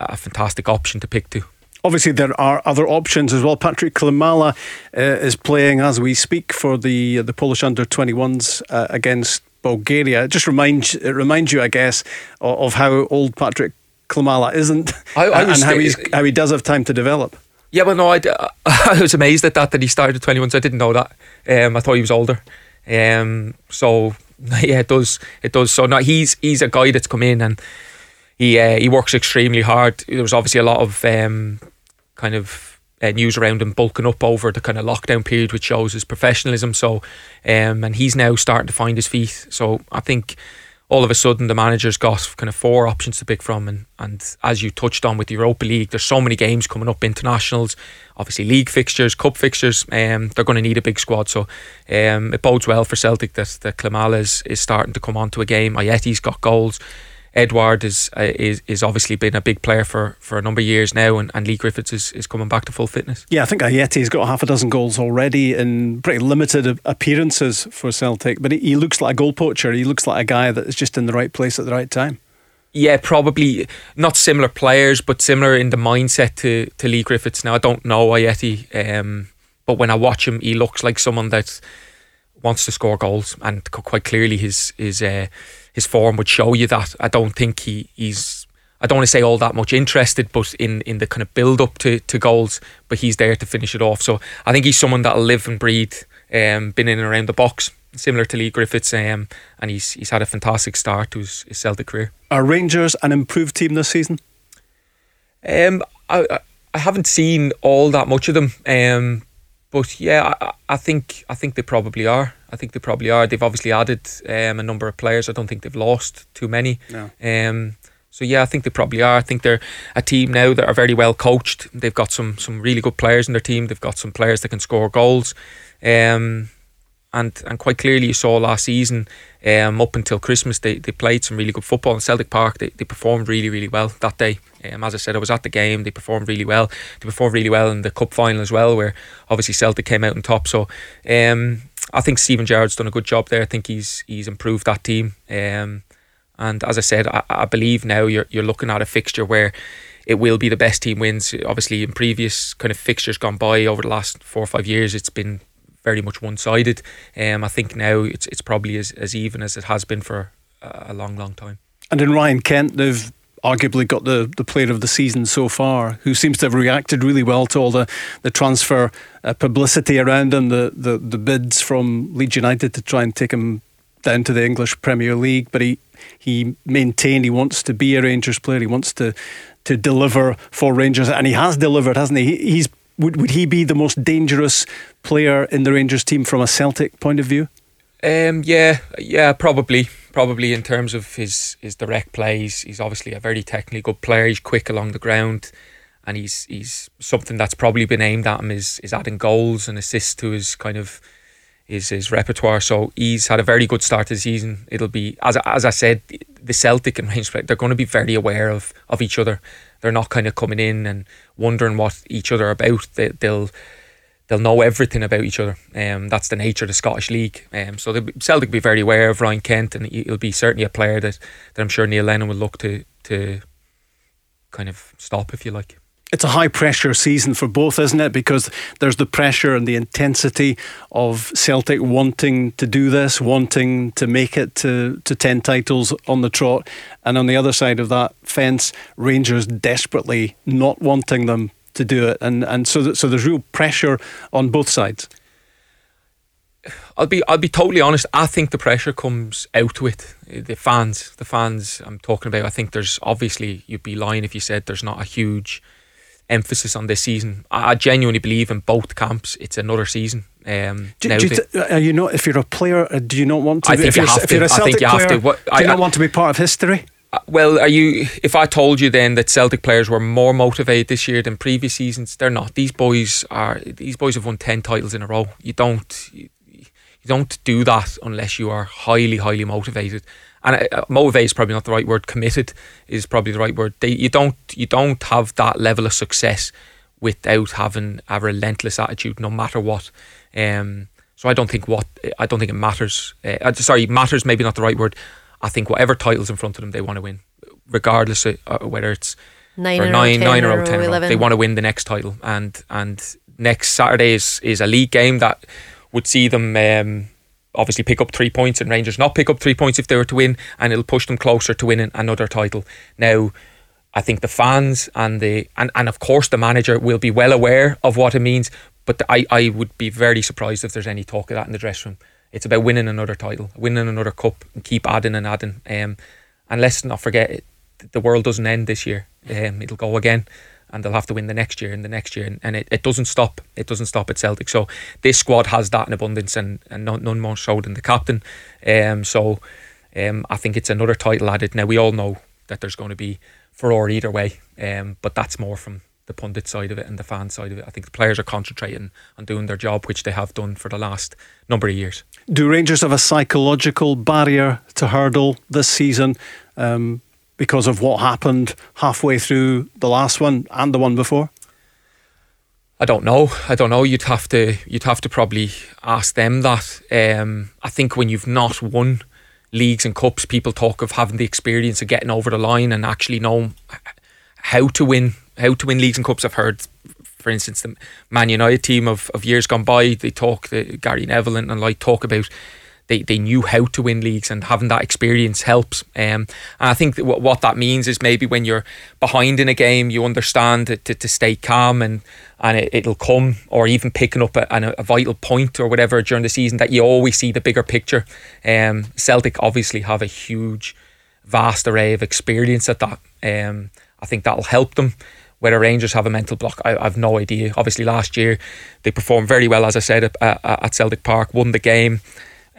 a fantastic option to pick to. Obviously, there are other options as well. Patrick Klimala uh, is playing as we speak for the the Polish under 21s uh, against Bulgaria. It just reminds it reminds you, I guess, of, of how old Patrick Klimala isn't, I- I and how he's how he does have time to develop. Yeah, well, no, I, I was amazed at that that he started at 21, so I didn't know that. Um, I thought he was older. Um, so yeah, it does, it does. So now he's he's a guy that's come in and he uh, he works extremely hard. There was obviously a lot of um, kind of uh, news around him bulking up over the kind of lockdown period, which shows his professionalism. So, um, and he's now starting to find his feet. So I think all of a sudden the manager's got kind of four options to pick from. And, and as you touched on with the Europa League there's so many games coming up internationals obviously league fixtures cup fixtures. Um, they're going to need a big squad. So um, it bodes well for Celtic that, that Klimala is, is starting to come onto a game. Ajeti's got goals Edouard is, uh, is is obviously been a big player for, for a number of years now and, and Leigh Griffiths is, is coming back to full fitness Yeah, I think Ajeti's got half a dozen goals already in pretty limited appearances for Celtic, but he, he looks like a goal poacher. He looks like a guy that is just in the right place at the right time. Yeah, probably not similar players, but similar in the mindset to, to Leigh Griffiths. Now, I don't know Ajeti, um, but when I watch him, he looks like someone that wants to score goals, and quite clearly his his uh, his form would show you that. I don't think he, he's. I don't want to say all that much interested, but in, in the kind of build up to, to goals, but he's there to finish it off. So I think he's someone that'll live and breathe, um, been in and around the box, similar to Leigh Griffiths, um, and he's he's had a fantastic start to his, his Celtic career. Are Rangers an improved team this season? Um, I, I- I haven't seen all that much of them. Um, but yeah, I, I think I think they probably are. I think they probably are. They've obviously added um, a number of players. I don't think they've lost too many. No. Um, so yeah, I think they probably are. I think they're a team now that are very well coached. They've got some some really good players in their team. They've got some players that can score goals. Um, and and quite clearly you saw last season um, up until Christmas they, they played some really good football in Celtic Park. They, they performed really really well that day. Um, as I said I was at the game. They performed really well. They performed really well in the cup final as well where obviously Celtic came out on top. So um, I think Steven Gerrard's done a good job there. I think he's he's improved that team. Um, and as I said I, I believe now you're, you're looking at a fixture where it will be the best team wins. Obviously in previous kind of fixtures gone by over the last four or five years it's been very much one sided. Um, I think now it's it's probably as, as even as it has been for a long, long time. And in Ryan Kent, they've arguably got the, the player of the season so far, who seems to have reacted really well to all the, the transfer uh, publicity around him, the, the, the bids from Leeds United to try and take him down to the English Premier League. But he, he maintained he wants to be a Rangers player, he wants to, to deliver for Rangers, and he has delivered, hasn't he? he he's would, would he be the most dangerous player in the Rangers team from a Celtic point of view? Um, yeah, yeah, probably, probably in terms of his his direct plays. He's obviously a very technically good player. He's quick along the ground, and he's he's something that's probably been aimed at him is is adding goals and assists to his kind of his his repertoire. So he's had a very good start to the season. It'll be as as I said, the Celtic and Rangers they're going to be very aware of of each other they're not kind of coming in and wondering what each other about. They, they'll they'll know everything about each other. Um, that's the nature of the Scottish League. Um, so the Celtic will be very aware of Ryan Kent, and he'll be certainly a player that, that I'm sure Neil Lennon will look to to kind of stop, if you like it's a high pressure season for both, isn't it? Because there's the pressure and the intensity of Celtic wanting to do this, wanting to make it to, to 10 titles on the trot. And on the other side of that fence, Rangers desperately not wanting them to do it. And, and so, that, so there's real pressure on both sides. I'll be I'll be totally honest. I think the pressure comes out with the fans. The fans I'm talking about. I think there's obviously you'd be lying if you said there's not a huge emphasis on this season. I, genuinely believe in both camps. It's another season. Um, do, do you, t- are you not? If you're a player, uh, do you not want to? I think you have to. I think you player, have to. What, do you I, not want to be part of history? Uh, well, are you? If I told you then that Celtic players were more motivated this year than previous seasons, they're not. These boys are. These boys have won ten titles in a row. You don't. You, you don't do that unless you are highly, highly motivated and uh, motivate is probably not the right word. Committed is probably the right word. They, you don't you don't have that level of success without having a relentless attitude, no matter what. Um, so I don't think what I don't think it matters. Uh, uh sorry, matters maybe not the right word. I think whatever titles in front of them, they want to win, regardless of uh, whether it's nine or nine, nine or, 10 or They want to win the next title, and and next Saturday is, is a league game that would see them. Um, obviously pick up three points and Rangers not pick up three points if they were to win and it'll push them closer to winning another title. Now I think the fans and the and, and of course the manager will be well aware of what it means but I, I would be very surprised if there's any talk of that in the dressing room. It's about winning another title, winning another cup and keep adding and adding. Um, and let's not forget it, the world doesn't end this year. Um, it'll go again and they'll have to win the next year and the next year, and, and it, it doesn't stop. It doesn't stop at Celtic. So this squad has that in abundance, and, and none, none more so than the captain. Um, so um, I think it's another title added. Now we all know that there's going to be for or either way, um, but that's more from the pundit side of it and the fan side of it. I think the players are concentrating on doing their job, which they have done for the last number of years. Do Rangers have a psychological barrier to hurdle this season? Um, because of what happened halfway through the last one and the one before? I don't know. I don't know. You'd have to. You'd have to probably ask them that. Um, I think when you've not won leagues and cups, people talk of having the experience of getting over the line and actually knowing how to win, how to win leagues and cups. I've heard, for instance, the Man United team of, of years gone by. They talk, the Gary Neville and, and like talk about they, they knew how to win leagues and having that experience helps. Um, and I think that what, what that means is maybe when you're behind in a game, you understand to, to, to stay calm and and it, will come, or even picking up a, a, a, vital point or whatever during the season that you always see the bigger picture. Um, Celtic obviously have a huge, vast array of experience at that. Um, I think that'll help them Whether Rangers have a mental block, I, I have no idea. Obviously, last year they performed very well, as I said, at, at Celtic Park, won the game.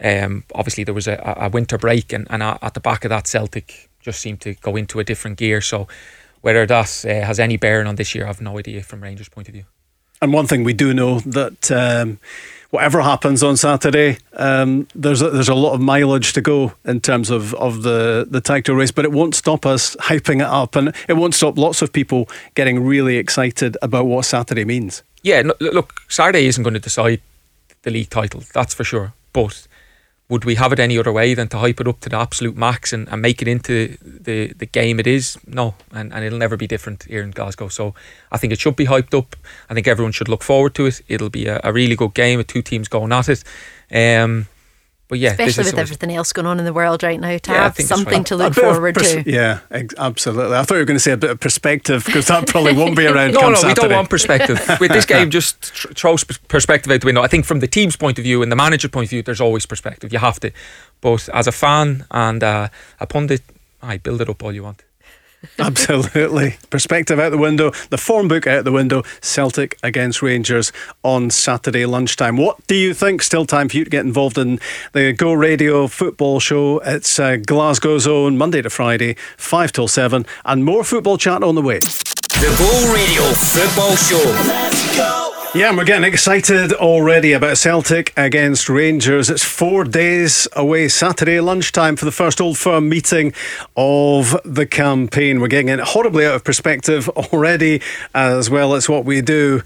Um, obviously, there was a, a winter break, and, and at the back of that, Celtic just seemed to go into a different gear. So, whether that uh, has any bearing on this year, I have no idea from Rangers' point of view. And one thing we do know that um, whatever happens on Saturday, um, there's a, there's a lot of mileage to go in terms of, of the the title race, but it won't stop us hyping it up, and it won't stop lots of people getting really excited about what Saturday means. Yeah, look, Saturday isn't going to decide the league title, that's for sure, but would we have it any other way than to hype it up to the absolute max and, and make it into the, the game it is? No, and, and it'll never be different here in Glasgow. So I think it should be hyped up. I think everyone should look forward to it. It'll be a, a really good game with two teams going at it. Um, but yeah, especially with everything else going on in the world right now, to yeah, have something to look forward pers- to. Yeah, ex- absolutely. I thought you were going to say a bit of perspective because that probably won't be around. no, no, Saturday. we don't want perspective. with this game, just tr- throws perspective out the window. I think from the team's point of view and the manager's point of view, there's always perspective. You have to, but as a fan and uh, a pundit, I build it up all you want. Absolutely. Perspective out the window, the form book out the window. Celtic against Rangers on Saturday lunchtime. What do you think? Still time for you to get involved in the Go Radio football show. It's uh, Glasgow's own Monday to Friday, 5 till 7, and more football chat on the way. The Go Radio football show. Let's go. Yeah, and we're getting excited already about Celtic against Rangers. It's four days away, Saturday lunchtime, for the first Old Firm meeting of the campaign. We're getting it horribly out of perspective already, as well as what we do.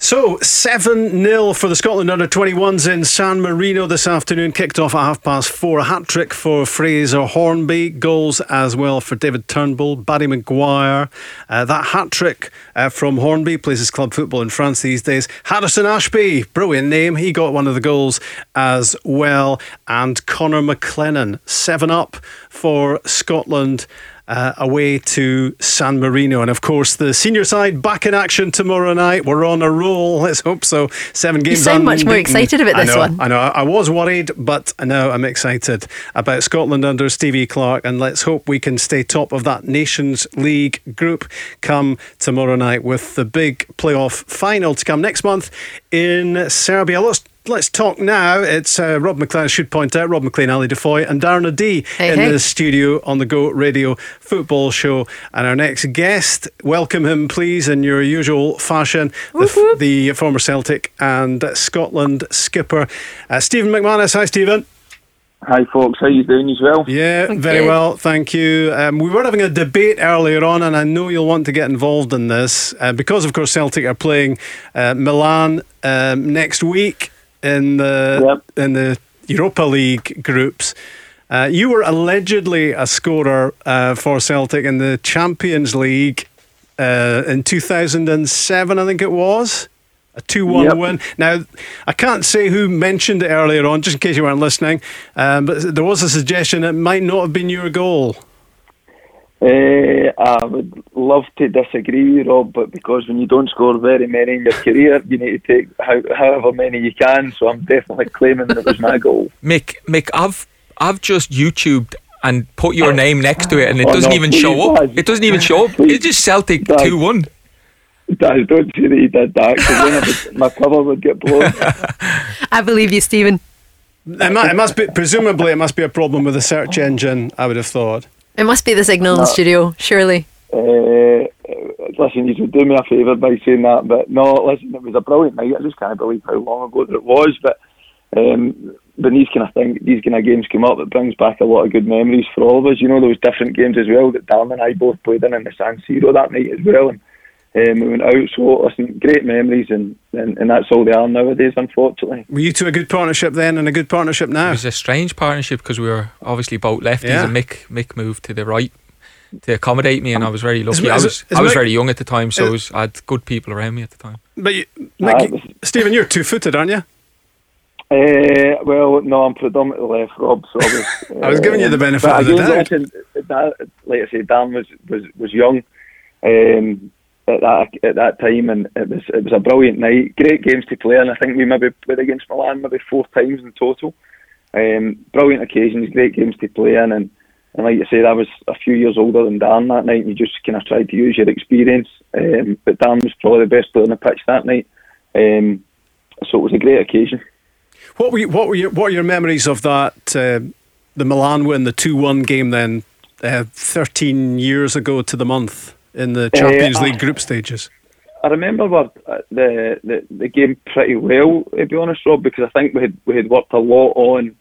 So, 7 0 for the Scotland under 21s in San Marino this afternoon. Kicked off at half past four. A hat trick for Fraser Hornby. Goals as well for David Turnbull, Barry Maguire. Uh, that hat trick uh, from Hornby plays his club football in France these days. Harrison Ashby, brilliant name. He got one of the goals as well. And Connor McLennan, 7 up for Scotland uh, away to San Marino. And of course, the senior side back in action tomorrow night. We're on a roll. Let's hope so. Seven games. You sound much more excited about this I know, one. I know. I was worried, but now I'm excited about Scotland under Stevie Clarke. And let's hope we can stay top of that Nations League group come tomorrow night with the big playoff final to come next month in Serbia. Let's let's talk now. It's uh, Rob Maclean, I should point out, Rob Maclean, Ali DeFoy, and Darren O'Dea hey, in hey. the studio on the Go Radio Football Show. And our next guest, welcome him, please, in your usual fashion, the, the, former Celtic and Scotland skipper, uh, Steven McManus. Hi, Steven. Hi, folks. How you doing as well? Yeah, okay. very well, thank you. Um, we were having a debate earlier on, and I know you'll want to get involved in this uh, because, of course, Celtic are playing uh, Milan um, next week in the yep. in the Europa League groups. Uh, you were allegedly a scorer uh, for Celtic in the Champions League uh, in 2007, I think it was. A 2 1 yep. win. Now, I can't say who mentioned it earlier on, just in case you weren't listening, um, but there was a suggestion it might not have been your goal. Uh, I would love to disagree, Rob, but because when you don't score very many in your career, you need to take how, however many you can. So I'm definitely claiming that it was my goal. Mick, Mick, I've I've just YouTubed and put your name next to it, and it Oh, doesn't no, even please, show up. Dad. It doesn't even show up. Please. It's just Celtic two one. Dad, don't say that you did that because then I would- my cover would get blown. I believe you, Steven. It, mu- it must be, presumably, it must be a problem with the search engine, I would have thought. It must be the signal in the studio, surely. Uh, listen, you should do me a favour by saying that, but no, listen, it was a brilliant night. I just can't believe how long ago that it was. But um, when these kind of thing, these kind of games come up, it brings back a lot of good memories for all of us. You know, those different games as well that Dan and I both played in in the San Siro that night as well, and um, we went out. So listen, great memories, and, and and that's all they are nowadays, unfortunately. Were you two a good partnership then and a good partnership now? It was a strange partnership because we were obviously both lefties, Yeah. and Mick Mick moved to the right to accommodate me, and I was very lucky. Is- I is- was is I was Mick- very young at the time, so is- was, I had good people around me at the time. But you, Nick, Steven, you're two footed, aren't you? Uh, well, no, I'm predominantly left, Rob. So I was, I was giving you the benefit of the doubt. like I say, Dan was was was young um, at that at that time, and it was it was a brilliant night. Great games to play, and I think we maybe played against Milan maybe four times in total. Um, brilliant occasions, great games to play in, and And like you said, I was a few years older than Dan that night, and you just kind of tried to use your experience. Um, but Dan was probably the best player on the pitch that night, um, so it was a great occasion. What were you, what were your what are your memories of that? Uh, the Milan win, the two one game, then uh, thirteen years ago to the month in the Champions uh, League group stages. I remember uh, the, the the game pretty well, to be honest, Rob, because I think we had we had worked a lot on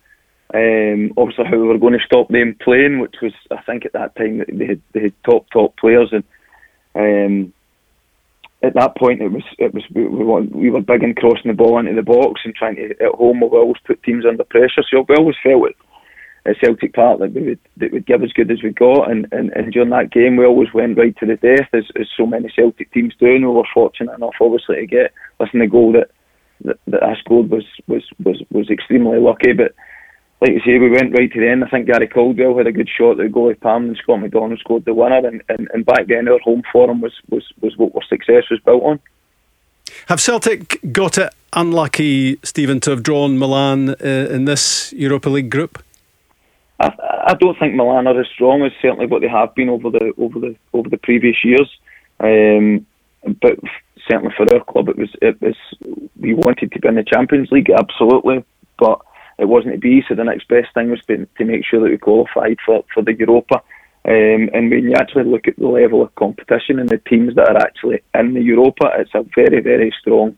um, obviously how we were going to stop them playing, which was I think at that time they had they had top top players and. Um, at that point, it was it was we, we, we were big in crossing the ball into the box and trying to at home we always put teams under pressure. So we always felt it at Celtic Park that we would that would give as good as we got. And, and, and during that game, we always went right to the death, as, as so many Celtic teams do. And we were fortunate enough, obviously, to get listen the goal that, that that I scored was was was was extremely lucky, but like you say, we went right to the end. I think Gary Caldwell had a good shot at the goalie Palm and Scott McDonald scored the winner. And, and, and back then, our home form was, was, was what our success was built on. Have Celtic got it unlucky, Steven, to have drawn Milan uh, in this Europa League group? I, I don't think Milan are as strong as certainly what they have been over the over the over the previous years. Um, but certainly for our club, it was it was we wanted to be in the Champions League, absolutely. But it wasn't to be. So the next best thing was to, to make sure that we qualified for, for the Europa. Um, and when you actually look at the level of competition and the teams that are actually in the Europa, it's a very, very strong.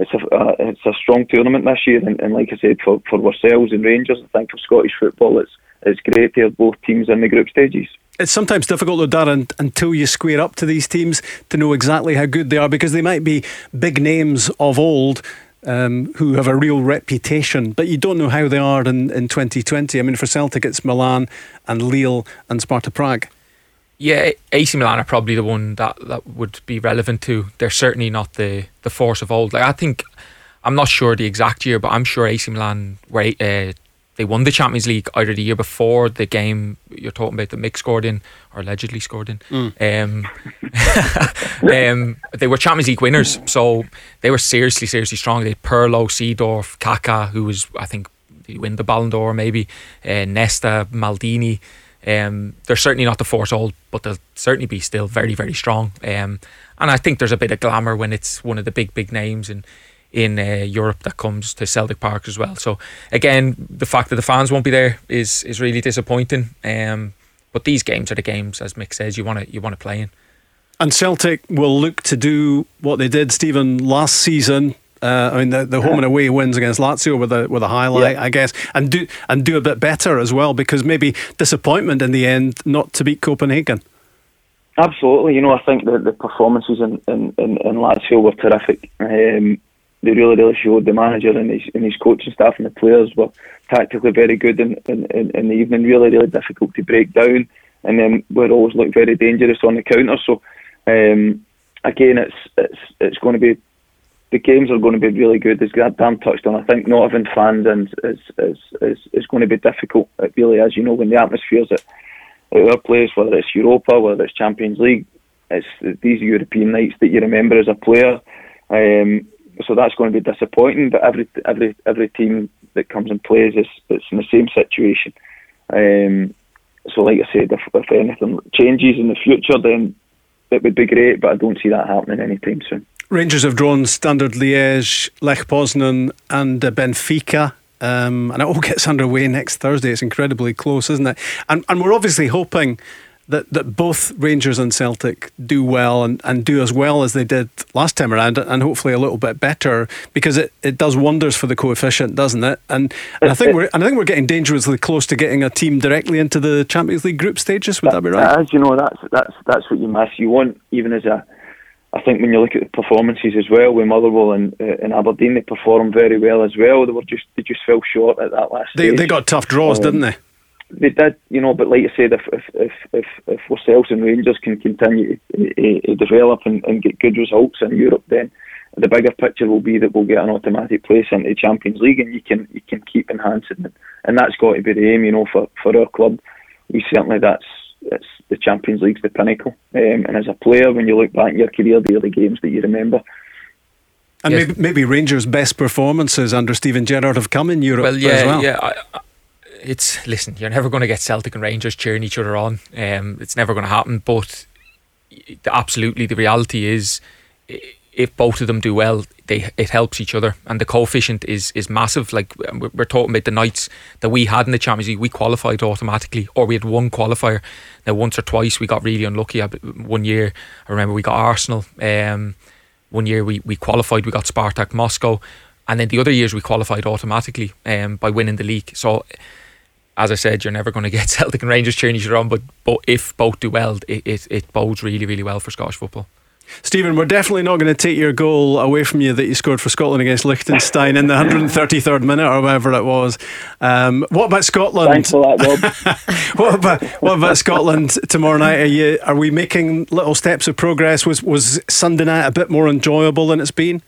It's a uh, it's a strong tournament this year, and, and like I said, for, for ourselves and Rangers, I think for Scottish football, it's it's great to have both teams in the group stages. It's sometimes difficult, though, Darren, until you square up to these teams to know exactly how good they are because they might be big names of old um, who have a real reputation, but you don't know how they are in, in 2020. I mean, for Celtic, it's Milan and Lille and Sparta Prague. Yeah, AC Milan are probably the one that, that would be relevant to. They're certainly not the, the force of old. Like I think, I'm not sure the exact year, but I'm sure AC Milan were uh, they won the Champions League either the year before the game you're talking about that Mick scored in or allegedly scored in. Mm. Um, um, they were Champions League winners, so they were seriously, seriously strong. They had Pirlo, Seedorf, Kaká, who was I think he win the Ballon d'Or maybe, uh, Nesta, Maldini. Um, they're certainly not the force old, but they'll certainly be still very, very strong. Um, and I think there's a bit of glamour when it's one of the big, big names and in uh, Europe that comes to Celtic Park as well. So again, the fact that the fans won't be there is is really disappointing. Um, but these games are the games, as Mick says, you want to you want to play in. And Celtic will look to do what they did, Steven, last season. Uh, I mean, the, the home and away wins against Lazio with a with a highlight, yeah. I guess, and do and do a bit better as well because maybe disappointment in the end not to beat Copenhagen. Absolutely, you know, I think that the performances in, in, in, in Lazio were terrific. Um, they really, really showed the manager and his, and his coaching staff and the players were tactically very good in, in, in, in the evening, really, really difficult to break down. And then we're always looked very dangerous on the counter. So, um, again, it's, it's, it's going to be, the games are going to be really good. As Dan touched on, I think not having fans and is, is, is, is going to be difficult. It really is, you know, when the atmosphere's at, at our place, whether it's Europa, whether it's Champions League, it's these European nights that you remember as a player. Um, so that's going to be disappointing. But every every every team that comes and plays is it's in the same situation. Um, so, like I said, if, if anything changes in the future, then it would be great. But I don't see that happening anytime soon. Rangers have drawn Standard Liège, Lech Poznan, and uh, Benfica. Um, and it all gets underway next Thursday. It's incredibly close, isn't it? And and we're obviously hoping that, that both Rangers and Celtic do well and, and do as well as they did last time around and hopefully a little bit better because it, it does wonders for the coefficient, doesn't it? And, and I think we're and I think we're getting dangerously close to getting a team directly into the Champions League group stages. Would that, that be right? As you know, that's that's that's what you miss. You want even as a I think when you look at the performances as well with Motherwell and, uh, and Aberdeen, they performed very well as well. They were just they just fell short at that last. They stage. they got tough draws, um, didn't they? they did, you know, but like I said, if if if if, if ourselves and Rangers can continue to, to develop and, and, get good results in Europe, then the bigger picture will be that we'll get an automatic place into the Champions League, and you can you can keep enhancing it, and that's got to be the aim, you know, for for our club. We certainly that's it's the Champions League's the pinnacle, um, and as a player, when you look back in your career, they are the games that you remember. And yes. maybe, maybe Rangers' best performances under Steven Gerrard have come in Europe well, yeah, as well. Yeah, I, it's listen. You're never going to get Celtic and Rangers cheering each other on. Um, it's never going to happen. But absolutely, the reality is, if both of them do well, they it helps each other, and the coefficient is is massive. Like we're talking about the nights that we had in the Champions League, we qualified automatically, or we had one qualifier. Now once or twice we got really unlucky. One year, I remember we got Arsenal. Um, one year we we qualified, we got Spartak Moscow, and then the other years we qualified automatically um, by winning the league. So as I said, you're never going to get Celtic and Rangers cheering each other on, but, but if both do well, it, it, it bodes really, really well for Scottish football. Steven, we're definitely not going to take your goal away from you that you scored for Scotland against Liechtenstein in the 133rd minute or whatever it was. Um, what about Scotland? Thanks for that, Rob. what about what about Scotland tomorrow night? Are you are we making little steps of progress? Was was Sunday night a bit more enjoyable than it's been?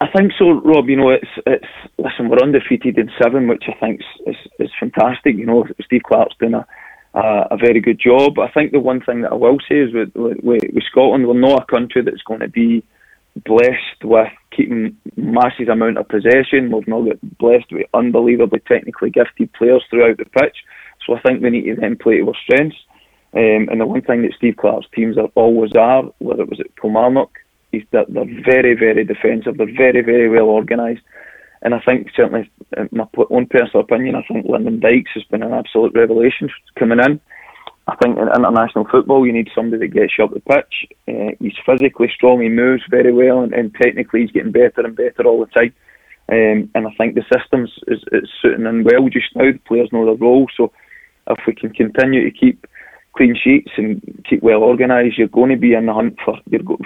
I think so, Rob. You know, it's it's listen, we're undefeated in seven, which I think is is, is fantastic. You know, Steve Clarke's doing a, a, a very good job. I think the one thing that I will say is with, with with Scotland, we're not a country that's going to be blessed with keeping massive amount of possession. We've not got blessed with unbelievably technically gifted players throughout the pitch. So I think we need to then play to our strengths. Um, and the one thing that Steve Clarke's teams are always are, whether it was at Kilmarnock is they're, they're very, very defensive. They're very, very well organised. And I think, certainly, in my own personal opinion, I think Lyndon Dykes has been an absolute revelation coming in. I think in international football, you need somebody that gets you up the pitch. Uh, he's physically strong, he moves very well, and, and, technically, he's getting better and better all the time. Um, and I think the systems is, is suiting in well just now. The players know their role. So if we can continue to keep clean sheets and keep well organised, you're going to be in the hunt for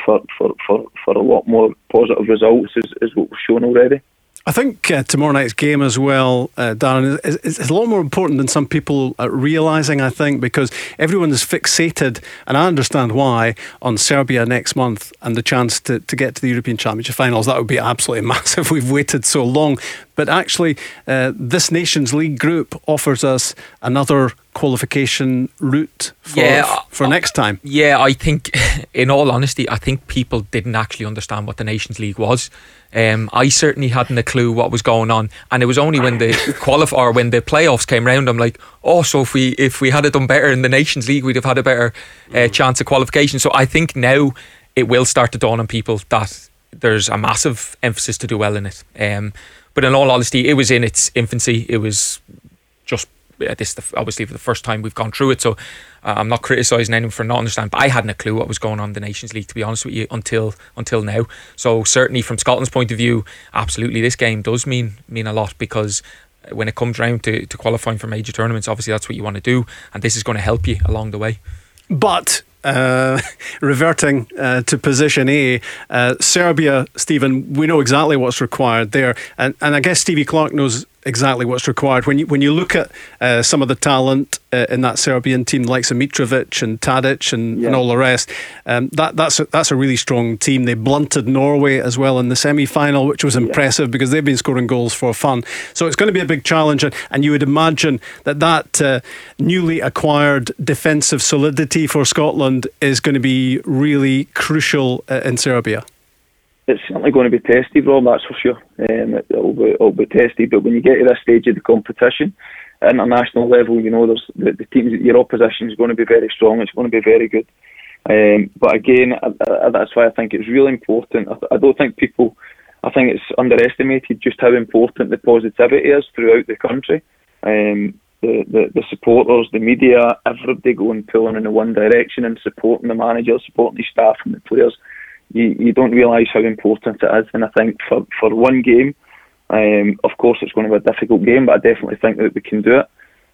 for, for, for, for a lot more positive results, as, as what we've shown already. I think uh, tomorrow night's game as well, uh, Darren, is, is, is, a lot more important than some people are realising, I think, because everyone is fixated, and I understand why, on Serbia next month and the chance to, to get to the European Championship finals. That would be absolutely massive. We've waited so long. But actually, uh, this Nations League group offers us another qualification route for, yeah, for uh, next time. Yeah, I think, in all honesty, I think people didn't actually understand what the Nations League was. Um, I certainly hadn't a clue what was going on, and it was only when the qualify or when the playoffs came round, I'm like, oh, so if we if we had it done better in the Nations League, we'd have had a better uh, chance of qualification. So I think now it will start to dawn on people that there's a massive emphasis to do well in it. Um, but in all honesty, it was in its infancy. It was just this the, obviously for the first time we've gone through it. So uh, I'm not criticising anyone for not understanding, but I hadn't a clue what was going on in the Nations League to be honest with you until until now. So certainly from Scotland's point of view, absolutely this game does mean mean a lot because when it comes round to, to qualifying for major tournaments, obviously that's what you want to do, and this is going to help you along the way. But uh, reverting uh, to position A, uh, Serbia, Steven, we know exactly what's required there, and and I guess Stevie Clarke knows exactly what's required. When you when you look at uh, some of the talent uh, in that Serbian team, like Mitrovic and Tadic and, yeah. and all the rest, um, that that's a, that's a really strong team. They blunted Norway as well in the semi final, which was impressive yeah. because they've been scoring goals for fun. So it's going to be a big challenge, and, and you would imagine that that uh, newly acquired defensive solidity for Scotland is going to be really crucial uh, in Serbia it's certainly going to be tested, Rob. That's for sure. Um, it, will be, it'll be tested. But when you get to this stage of the competition, at international level, you know, there's the, the teams. Your opposition is going to be very strong. It's going to be very good. Um, but again, I, I, that's why I think it's really important. I, I don't think people. I think it's underestimated just how important the positivity is throughout the country. Um, the, the, the supporters, the media, everybody going pulling in the one direction and supporting the manager, supporting the staff and the players you, you don't realise how important it is. And I think for, for one game, um, of course it's going to be a difficult game, but I definitely think that we can do it.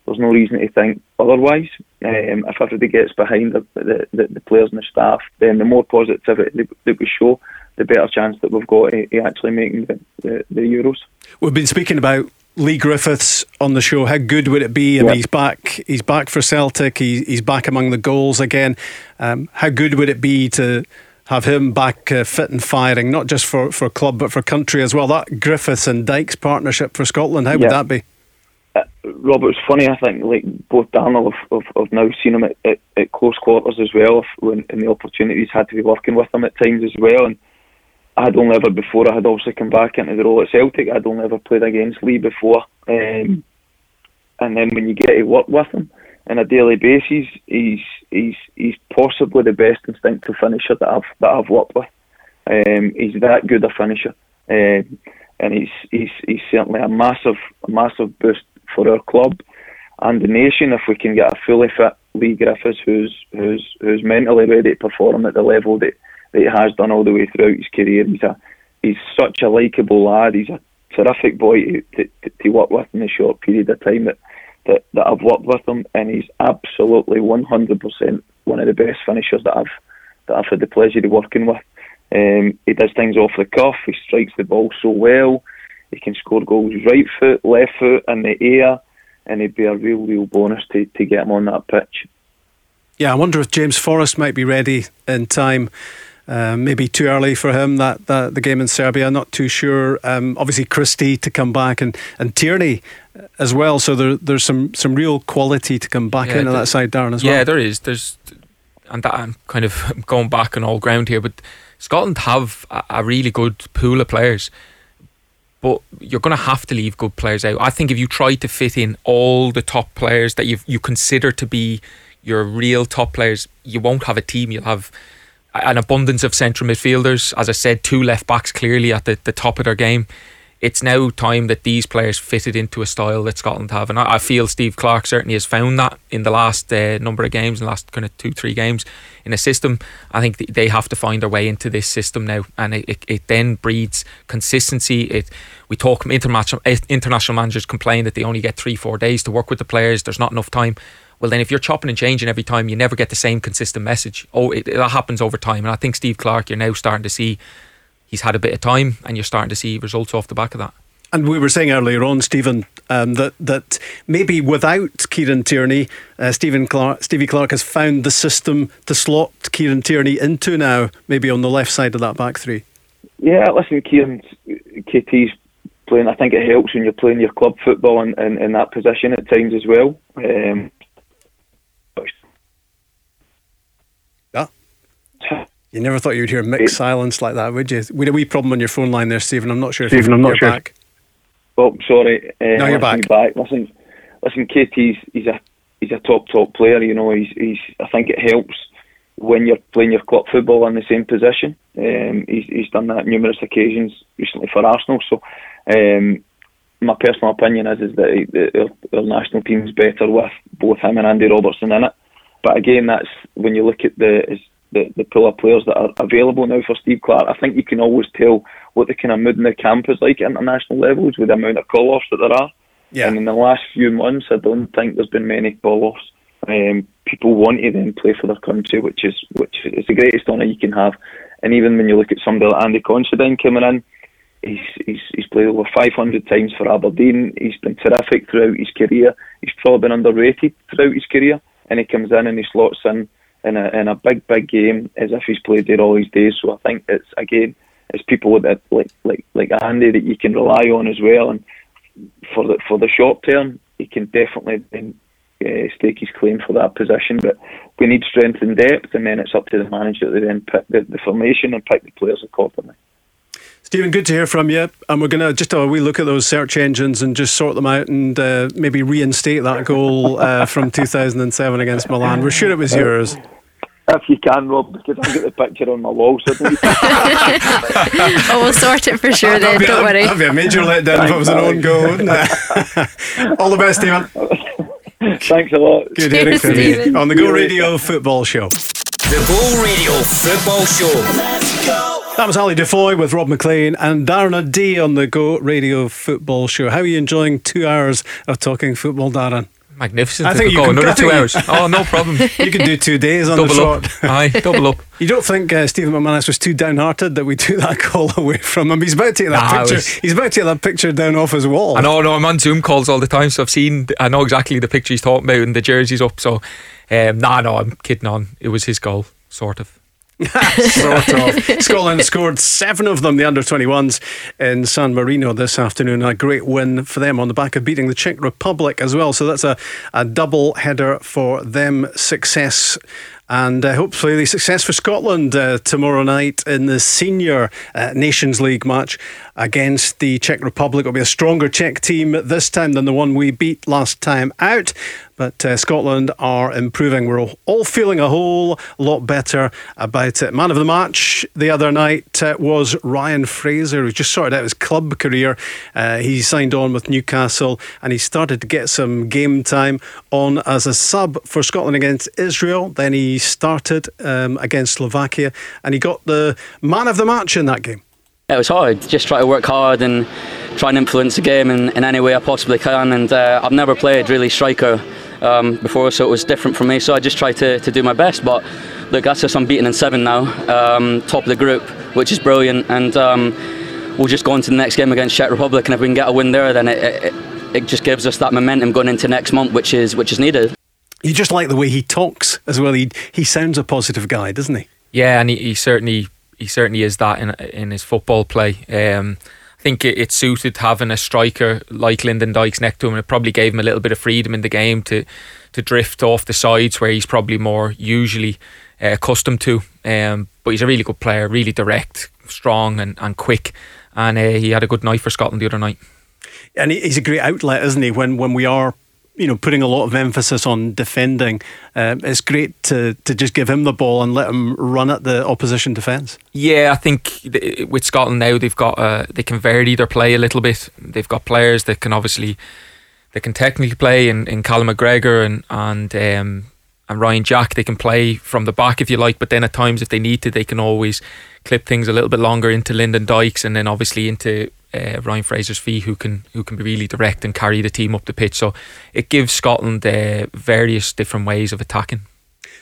There's no reason to think otherwise. Um, if everybody gets behind the, the, the, the, players and the staff, then the more positivity that we show, the better chance that we've got of actually making the, the, the Euros. We've been speaking about Leigh Griffiths on the show. How good would it be? I mean, he's back. He's back for Celtic. He, he's back among the goals again. Um, how good would it be to have him back uh, fit and firing, not just for, for club but for country as well. That Griffiths and Dykes partnership for Scotland, how yeah. would that be? Uh, Robert, it's funny. I think like both Daniel have, have, have now seen him at, at, at, close quarters as well, when in the opportunities had to be working with him at times as well. And I had only ever before I had obviously come back into the role at Celtic. I'd only ever played against Leigh before. Um, and then when you get to work with him on a daily basis, he's he's he's possibly the best instinctive finisher that I've that I've worked with. Um, he's that good a finisher, um, and he's he's he's certainly a massive massive boost for our club and the nation if we can get a fully fit Leigh Griffiths who's who's who's mentally ready to perform at the level that, that he has done all the way throughout his career. He's a he's such a likeable lad. He's a terrific boy to, to, to work with in a short period of time that, that, that I've worked with him, and he's absolutely 100% one of the best finishers that I've that I've had the pleasure of working with. Um, he does things off the cuff. He strikes the ball so well. He can score goals right foot, left foot, in the air, and it'd be a real, real bonus to, to get him on that pitch. Yeah, I wonder if James Forrest might be ready in time. Uh, maybe too early for him that, that the game in Serbia. Not too sure. Um, obviously, Christie to come back and, and Tierney as well. So there, there's some, some real quality to come back Yeah, into the- that side, Darren, as yeah, well. there is. There's, and that I'm kind of going back on all ground here, but Scotland have a, a really good pool of players. But you're going to have to leave good players out. I think if you try to fit in all the top players that you you consider to be your real top players, you won't have a team. You'll have an abundance of central midfielders. As I said, two left backs clearly at the, the top of their game. It's now time that these players fitted into a style that Scotland have, and I, I feel Steve Clarke certainly has found that in the last uh, number of games, in the last kind of two three games in a system. I think th- they have to find their way into this system now, and it, it, it then breeds consistency. It we talk international international managers complain that they only get three four days to work with the players. There's not enough time. Well, then if you're chopping and changing every time, you never get the same consistent message. Oh, it, that happens over time, and I think Steve Clarke, you're now starting to see he's had a bit of time, and you're starting to see results off the back of that. And we were saying earlier on, Steven, um, that that maybe without Kieran Tierney, uh, Stephen Clarke, Stevie Clarke has found the system to slot Kieran Tierney into now, maybe on the left side of that back three. Yeah, listen, Kieran, KT's playing. I think it helps when you're playing your club football in, in, in that position at times as well. Um, Yeah. You never thought you'd hear mixed silence like that, would you? We had a wee problem on your phone line there, Steven. I'm not sure if Steven, you're, I'm not sure. back. Oh, sorry. Uh, No, you're listen, back. Listen, listen. KT's he's a he's a top top player. You know, he's he's. I think it helps when you're playing your club football in the same position. Um, he's he's done that numerous occasions recently for Arsenal. So, um, my personal opinion is is that, he, that our, our national team's better with both him and Andy Robertson in it. But again, that's when you look at the is the, the pool of players that are available now for Steve Clarke. I think you can always tell what the kind of mood in the camp is like at international levels with the amount of call offs that there are. Yeah. And in the last few months, I don't think there's been many call offs. Um, people want to then play for their country, which is which is the greatest honour you can have. And even when you look at somebody like Andy Considine coming in, he's he's he's played over 500 times for Aberdeen. He's been terrific throughout his career. He's probably been underrated throughout his career, and he comes in and he slots in in a in a big big game as if he's played there all his days. So I think it's again it's people that like like like Andy that you can rely on as well. And for the for the short term, he can definitely then uh, stake his claim for that position. But we need strength and depth, and then it's up to the manager to then pick the, the formation and pick the players accordingly. Steven, good to hear from you. And we're going to just have a wee look at those search engines and just sort them out and uh, maybe reinstate that goal uh, from 2007 against Milan. We're sure it was yours. If you can, Rob, because I've got the picture on my wall. So don't oh, we'll sort it for sure then, That'd be, don't worry. That'd be a major letdown if it was an own goal, wouldn't it? All the best, Steven. Thanks a lot. Good hearing from you on the Go Radio Football Show. The Go Radio Football Show. That was Ali DeFoy with Rob Maclean and Darren D on the Go Radio Football Show. How are you enjoying two hours of talking football, Darren? Magnificent. I think you can, another two hours. Oh, no problem. You can do two days on double the up. trot. Aye, double up. You don't think uh, Steven McManus was too downhearted that we took that call away from him? He's about to take that Nah, picture. was- He's about to take that picture down off his wall. I know, no, I'm on Zoom calls all the time, so I've seen, I know exactly the picture he's talking about and the jersey's up. So, um, nah, no, I'm kidding on. It was his goal, sort of. sort of. Scotland scored seven of them, the under 21s, in San Marino this afternoon. A great win for them on the back of beating the Czech Republic as well. So that's a, a double header for them. Success. And uh, hopefully, the success for Scotland uh, tomorrow night in the Senior uh, Nations League match against the Czech Republic. It'll be a stronger Czech team this time than the one we beat last time out. But uh, Scotland are improving. We're all feeling a whole lot better about it. Man of the match the other night uh, was Ryan Fraser, who just sorted out his club career. Uh, he signed on with Newcastle and he started to get some game time on as a sub for Scotland against Israel. Then he started um, against Slovakia and he got the man of the match in that game. It was hard. Just try to work hard and try and influence the game in, in any way I possibly can. And uh, I've never played really striker um, before, so it was different for me. So I just tried to, to do my best. But look, that's just unbeaten in seven now, um, top of the group, which is brilliant. And um, we'll just go on to the next game against Czech Republic, and if we can get a win there, then it, it, it just gives us that momentum going into next month, which is which is needed. You just like the way he talks as well. He he sounds a positive guy, doesn't he? Yeah, and he, he certainly he certainly is that in in his football play. Um, I think it, it, suited having a striker like Lyndon Dykes next to him. It probably gave him a little bit of freedom in the game to to drift off the sides where he's probably more usually uh, accustomed to. Um, but he's a really good player, really direct, strong, and, and quick. And uh, he had a good night for Scotland the other night. And he's a great outlet, isn't he? When when we are you know, putting a lot of emphasis on defending. Um, it's great to to just give him the ball and let him run at the opposition defence. Yeah, I think with Scotland now they've got uh, they can vary their play a little bit. They've got players that can obviously they can technically play in, in Callum McGregor and and um, and Ryan Jack. They can play from the back if you like, but then at times if they need to, they can always clip things a little bit longer into Lyndon Dykes and then obviously into uh, Ryan Fraser's fee, who can who can be really direct and carry the team up the pitch. So it gives Scotland uh, various different ways of attacking.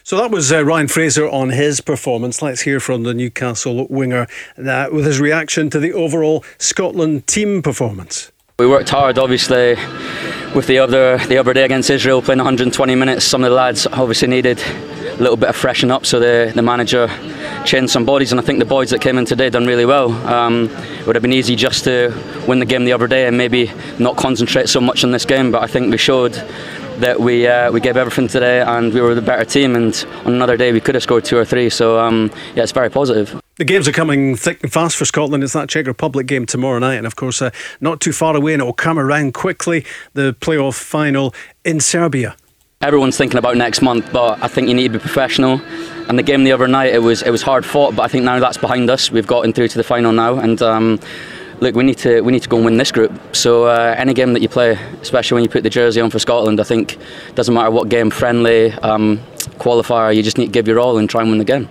So that was uh, Ryan Fraser on his performance. Let's hear from the Newcastle winger uh, with his reaction to the overall Scotland team performance. We worked hard, obviously, with the other the other day against Israel, playing 120 minutes. Some of the lads obviously needed a little bit of freshen up, so the the manager changed some bodies, and I think the boys that came in today done really well. Um, it would have been easy just to win the game the other day and maybe not concentrate so much on this game, but I think we showed that we uh, we gave everything today and we were the better team. And on another day we could have scored two or three. So um, yeah, it's very positive. The games are coming thick and fast for Scotland. It's that Czech Republic game tomorrow night, and of course, uh, not too far away, and it will come around quickly. The playoff final in Serbia. Everyone's thinking about next month, but I think you need to be professional. And the game the other night, it was it was hard fought, but I think now that's behind us. We've gotten through to the final now, and. Um, look, we need to we need to go and win this group. So uh, any game that you play, especially when you put the jersey on for Scotland, I think doesn't matter what game, friendly, um, qualifier, you just need to give your all and try and win the game.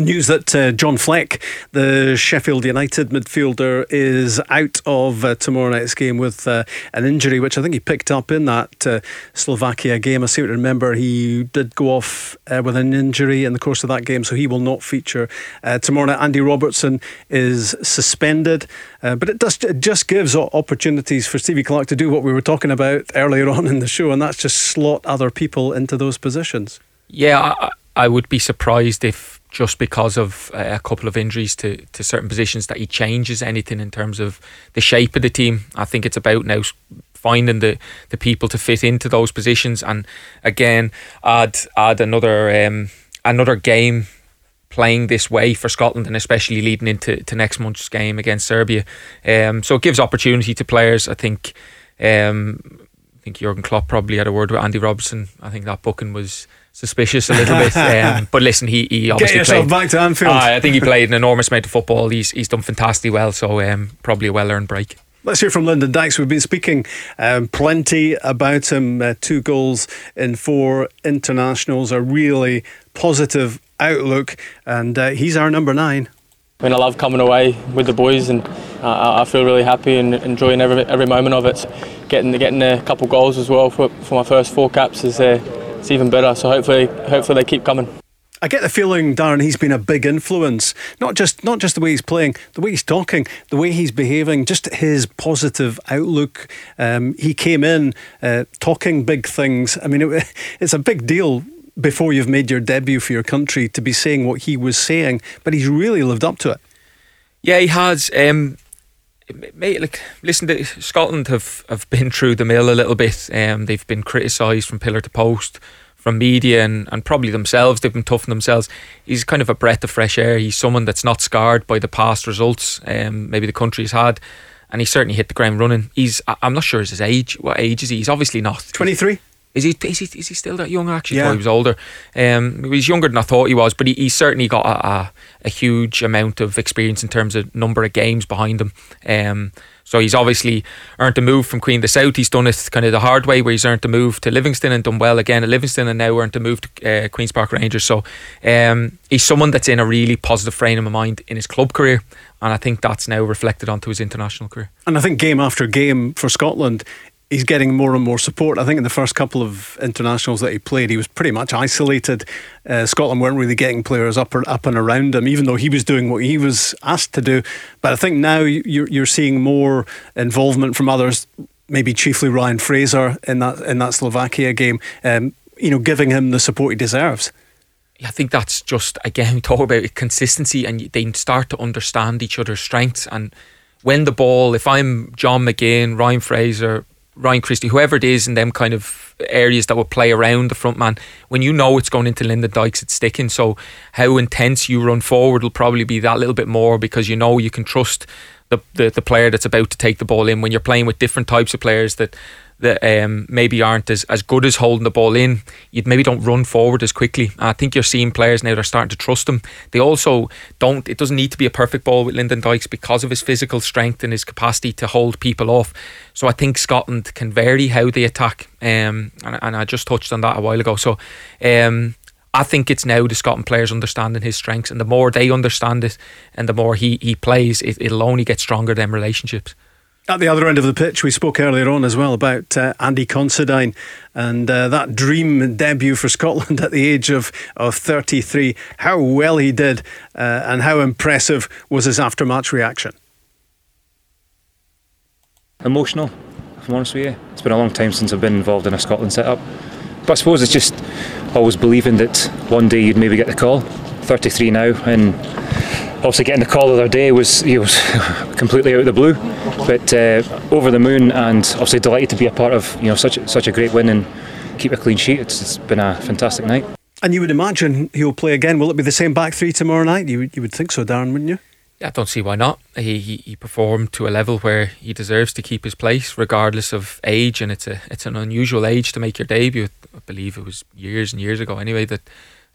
News that uh, John Fleck, the Sheffield United midfielder, is out of uh, tomorrow night's game with uh, an injury, which I think he picked up in that uh, Slovakia game. I seem to remember he did go off uh, with an injury in the course of that game, so he will not feature uh, tomorrow night. Andy Robertson is suspended, but it, does, it just gives opportunities for Stevie Clarke to do what we were talking about earlier on in the show, and that's just slot other people into those positions. Yeah, I, I would be surprised if just because of uh, a couple of injuries to, to certain positions that he changes anything in terms of the shape of the team. I think it's about now finding the, the people to fit into those positions and again add add another um, another game playing this way for Scotland and especially leading into to next month's game against Serbia. Um, so it gives opportunity to players. I think um, I think Jurgen Klopp probably had a word with Andy Robertson. I think that booking was suspicious a little bit. Um, but listen, he, he obviously Get yourself played, back to Anfield. Uh, I think he played an enormous amount of football. He's he's done fantastically well. So um, probably a well earned break. Let's hear from Lyndon Dykes. We've been speaking um, plenty about him. Uh, two goals in four internationals, a really positive outlook, and uh, he's our number nine. I mean, I love coming away with the boys, and uh, I feel really happy and enjoying every every moment of it. Getting getting a couple goals as well for, for my first four caps is uh, it's even better. So hopefully, hopefully they keep coming. I get the feeling, Darren, he's been a big influence. Not just not just the way he's playing, the way he's talking, the way he's behaving, just his positive outlook. Um, he came in uh, talking big things. I mean, it, it's a big deal before you've made your debut for your country to be saying what he was saying, but he's really lived up to it. Yeah, he has. Um, mate, like, listen, to, Scotland have, have been through the mill a little bit. Um, they've been criticised from pillar to post from media and, and probably themselves. They've been tough on themselves. He's kind of a breath of fresh air. He's someone that's not scarred by the past results um, maybe the country's had. And he certainly hit the ground running. He's I'm not sure his age. What age is he? He's obviously not 23. Is he, is he is he still that young? Actually, Yeah. he was older. Um, he was younger than I thought he was, but he, he's certainly got a, a, a huge amount of experience in terms of number of games behind him. Um, so he's obviously earned a move from Queen of the South. He's done it kind of the hard way, where he's earned a move to Livingston and done well again at Livingston, and now earned a move to uh, Queens Park Rangers. So um, he's someone that's in a really positive frame of mind in his club career, and I think that's now reflected onto his international career. And I think game after game for Scotland, he's getting more and more support. I think in the first couple of internationals that he played, he was pretty much isolated. Uh, Scotland weren't really getting players up or, up and around him, even though he was doing what he was asked to do. But I think now you're, you're seeing more involvement from others, maybe chiefly Ryan Fraser in that in that Slovakia game. Um, you know, giving him the support he deserves. I think that's just again we talk about consistency and they start to understand each other's strengths and when the ball if I'm John McGinn, Ryan Fraser, Ryan Christie, whoever it is in them kind of areas that will play around the front man, when you know it's going into Lyndon Dykes, it's sticking. So how intense you run forward will probably be that little bit more because you know you can trust the, the, the player that's about to take the ball in when you're playing with different types of players that that um, maybe aren't as, as good as holding the ball in, you maybe don't run forward as quickly. I think you're seeing players now that are starting to trust him. They also don't, it doesn't need to be a perfect ball with Lyndon Dykes because of his physical strength and his capacity to hold people off. So I think Scotland can vary how they attack. Um, and, and I just touched on that a while ago. So um, I think it's now the Scotland players understanding his strengths, and the more they understand it, and the more he he plays, it, it'll only get stronger. Them relationships. At the other end of the pitch, we spoke earlier on as well about uh, Andy Considine and uh, that dream debut for Scotland at the age of, of 33. How well he did uh, and how impressive was his after-match reaction? emotional, if I'm honest with you. It's been a long time since I've been involved in a Scotland setup. But I suppose it's just always believing that one day you'd maybe get the call. 33 now, and obviously getting the call the other day was you know, was completely out of the blue. But uh, over the moon, and obviously delighted to be a part of you know such such a great win and keep a clean sheet. It's, it's been a fantastic night. And you would imagine he'll play again. Will it be the same back three tomorrow night? You, would- you would think so, Darren, wouldn't you? Yeah, I don't see why not. He, he he performed to a level where he deserves to keep his place, regardless of age, and it's a it's an unusual age to make your debut. I believe it was years and years ago, anyway, that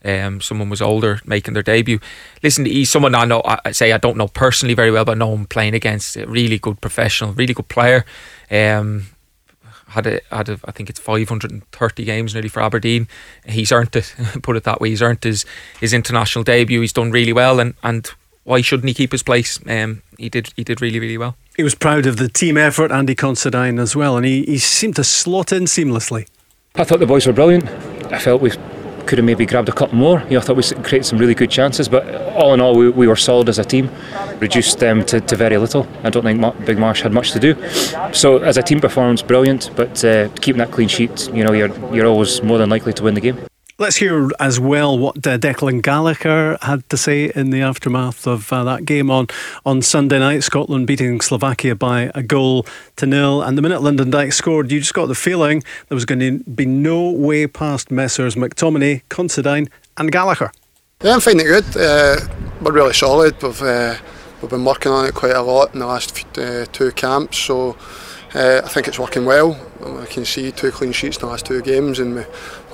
um, someone was older making their debut. Listen, he's someone I know. I I say I don't know personally very well, but I know him playing against a really good professional, really good player. Um, had a, had a, I think it's 530 games nearly for Aberdeen. He's earned it, put it that way. He's earned his, his international debut. He's done really well, and, and why shouldn't he keep his place? Um, he did he did really really well. He was proud of the team effort, Andy Considine as well, and he, he seemed to slot in seamlessly. I thought the boys were brilliant. I felt we could have maybe grabbed a couple more. You know, I thought we created some really good chances, but all in all, we, we were solid as a team. Reduced them to, to very little. I don't think Big Marsh had much to do. So as a team performance, brilliant. But uh, keeping that clean sheet, you know, you're you're always more than likely to win the game. Let's hear as well what uh, Declan Gallagher had to say in the aftermath of uh, that game on, on Sunday night. Scotland beating Slovakia by a goal to nil. And the minute Lyndon Dykes scored, you just got the feeling there was going to be no way past Messrs McTominay, Considine, and Gallagher. Yeah, I'm finding it good. Uh, we're really solid. We've uh, we've been working on it quite a lot in the last uh, two camps, so uh, I think it's working well. I can see two clean sheets in the last two games, and we,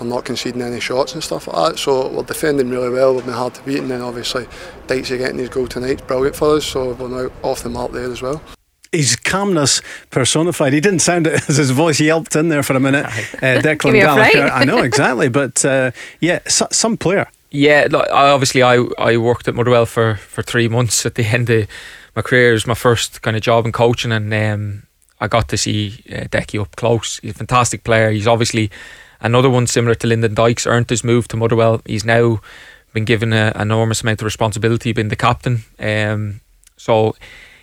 we're not conceding any shots and stuff like that. So we're defending really well. We've been hard to beat, and then obviously Dykesy getting his goal tonight is brilliant for us. So we're now off the mark there as well. His calmness personified. He didn't sound it as his voice yelped in there for a minute. Uh, Give Declan me Gallagher. fright. I know exactly, but uh, yeah, so, some player. Yeah, look, I obviously I, I worked at Motherwell for, for three months at the end of my career. It was my first kind of job in coaching, and um, I got to see uh, Decky up close. He's a fantastic player. He's obviously another one similar to Lyndon Dykes. Earned his move to Motherwell. He's now been given an enormous amount of responsibility, being the captain. Um, so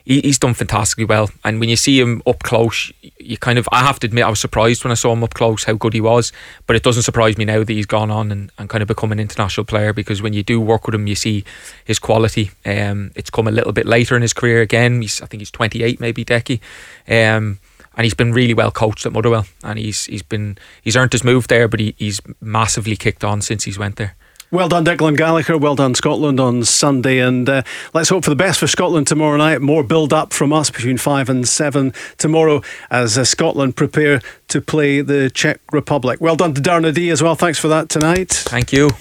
he, he's done fantastically well. And when you see him up close, you kind of I have to admit I was surprised when I saw him up close how good he was. But it doesn't surprise me now that he's gone on and, and kind of become an international player because when you do work with him, you see his quality. Um, it's come a little bit later in his career again. He's I think he's 28, maybe Decky. Um, and he's been really well coached at Motherwell, and he's he's been he's earned his move there, but he, he's massively kicked on since he's went there. Well done, Declan Gallagher. Well done, Scotland on Sunday. And uh, let's hope for the best for Scotland tomorrow night. More build up from us between five and seven tomorrow as uh, Scotland prepare to play the Czech Republic. Well done to Darren D as well. Thanks for that tonight. Thank you.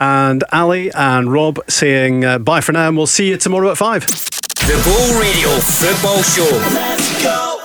And Ali and Rob saying uh, bye for now, and we'll see you tomorrow at five. The Go Radio Football Show. Let's go.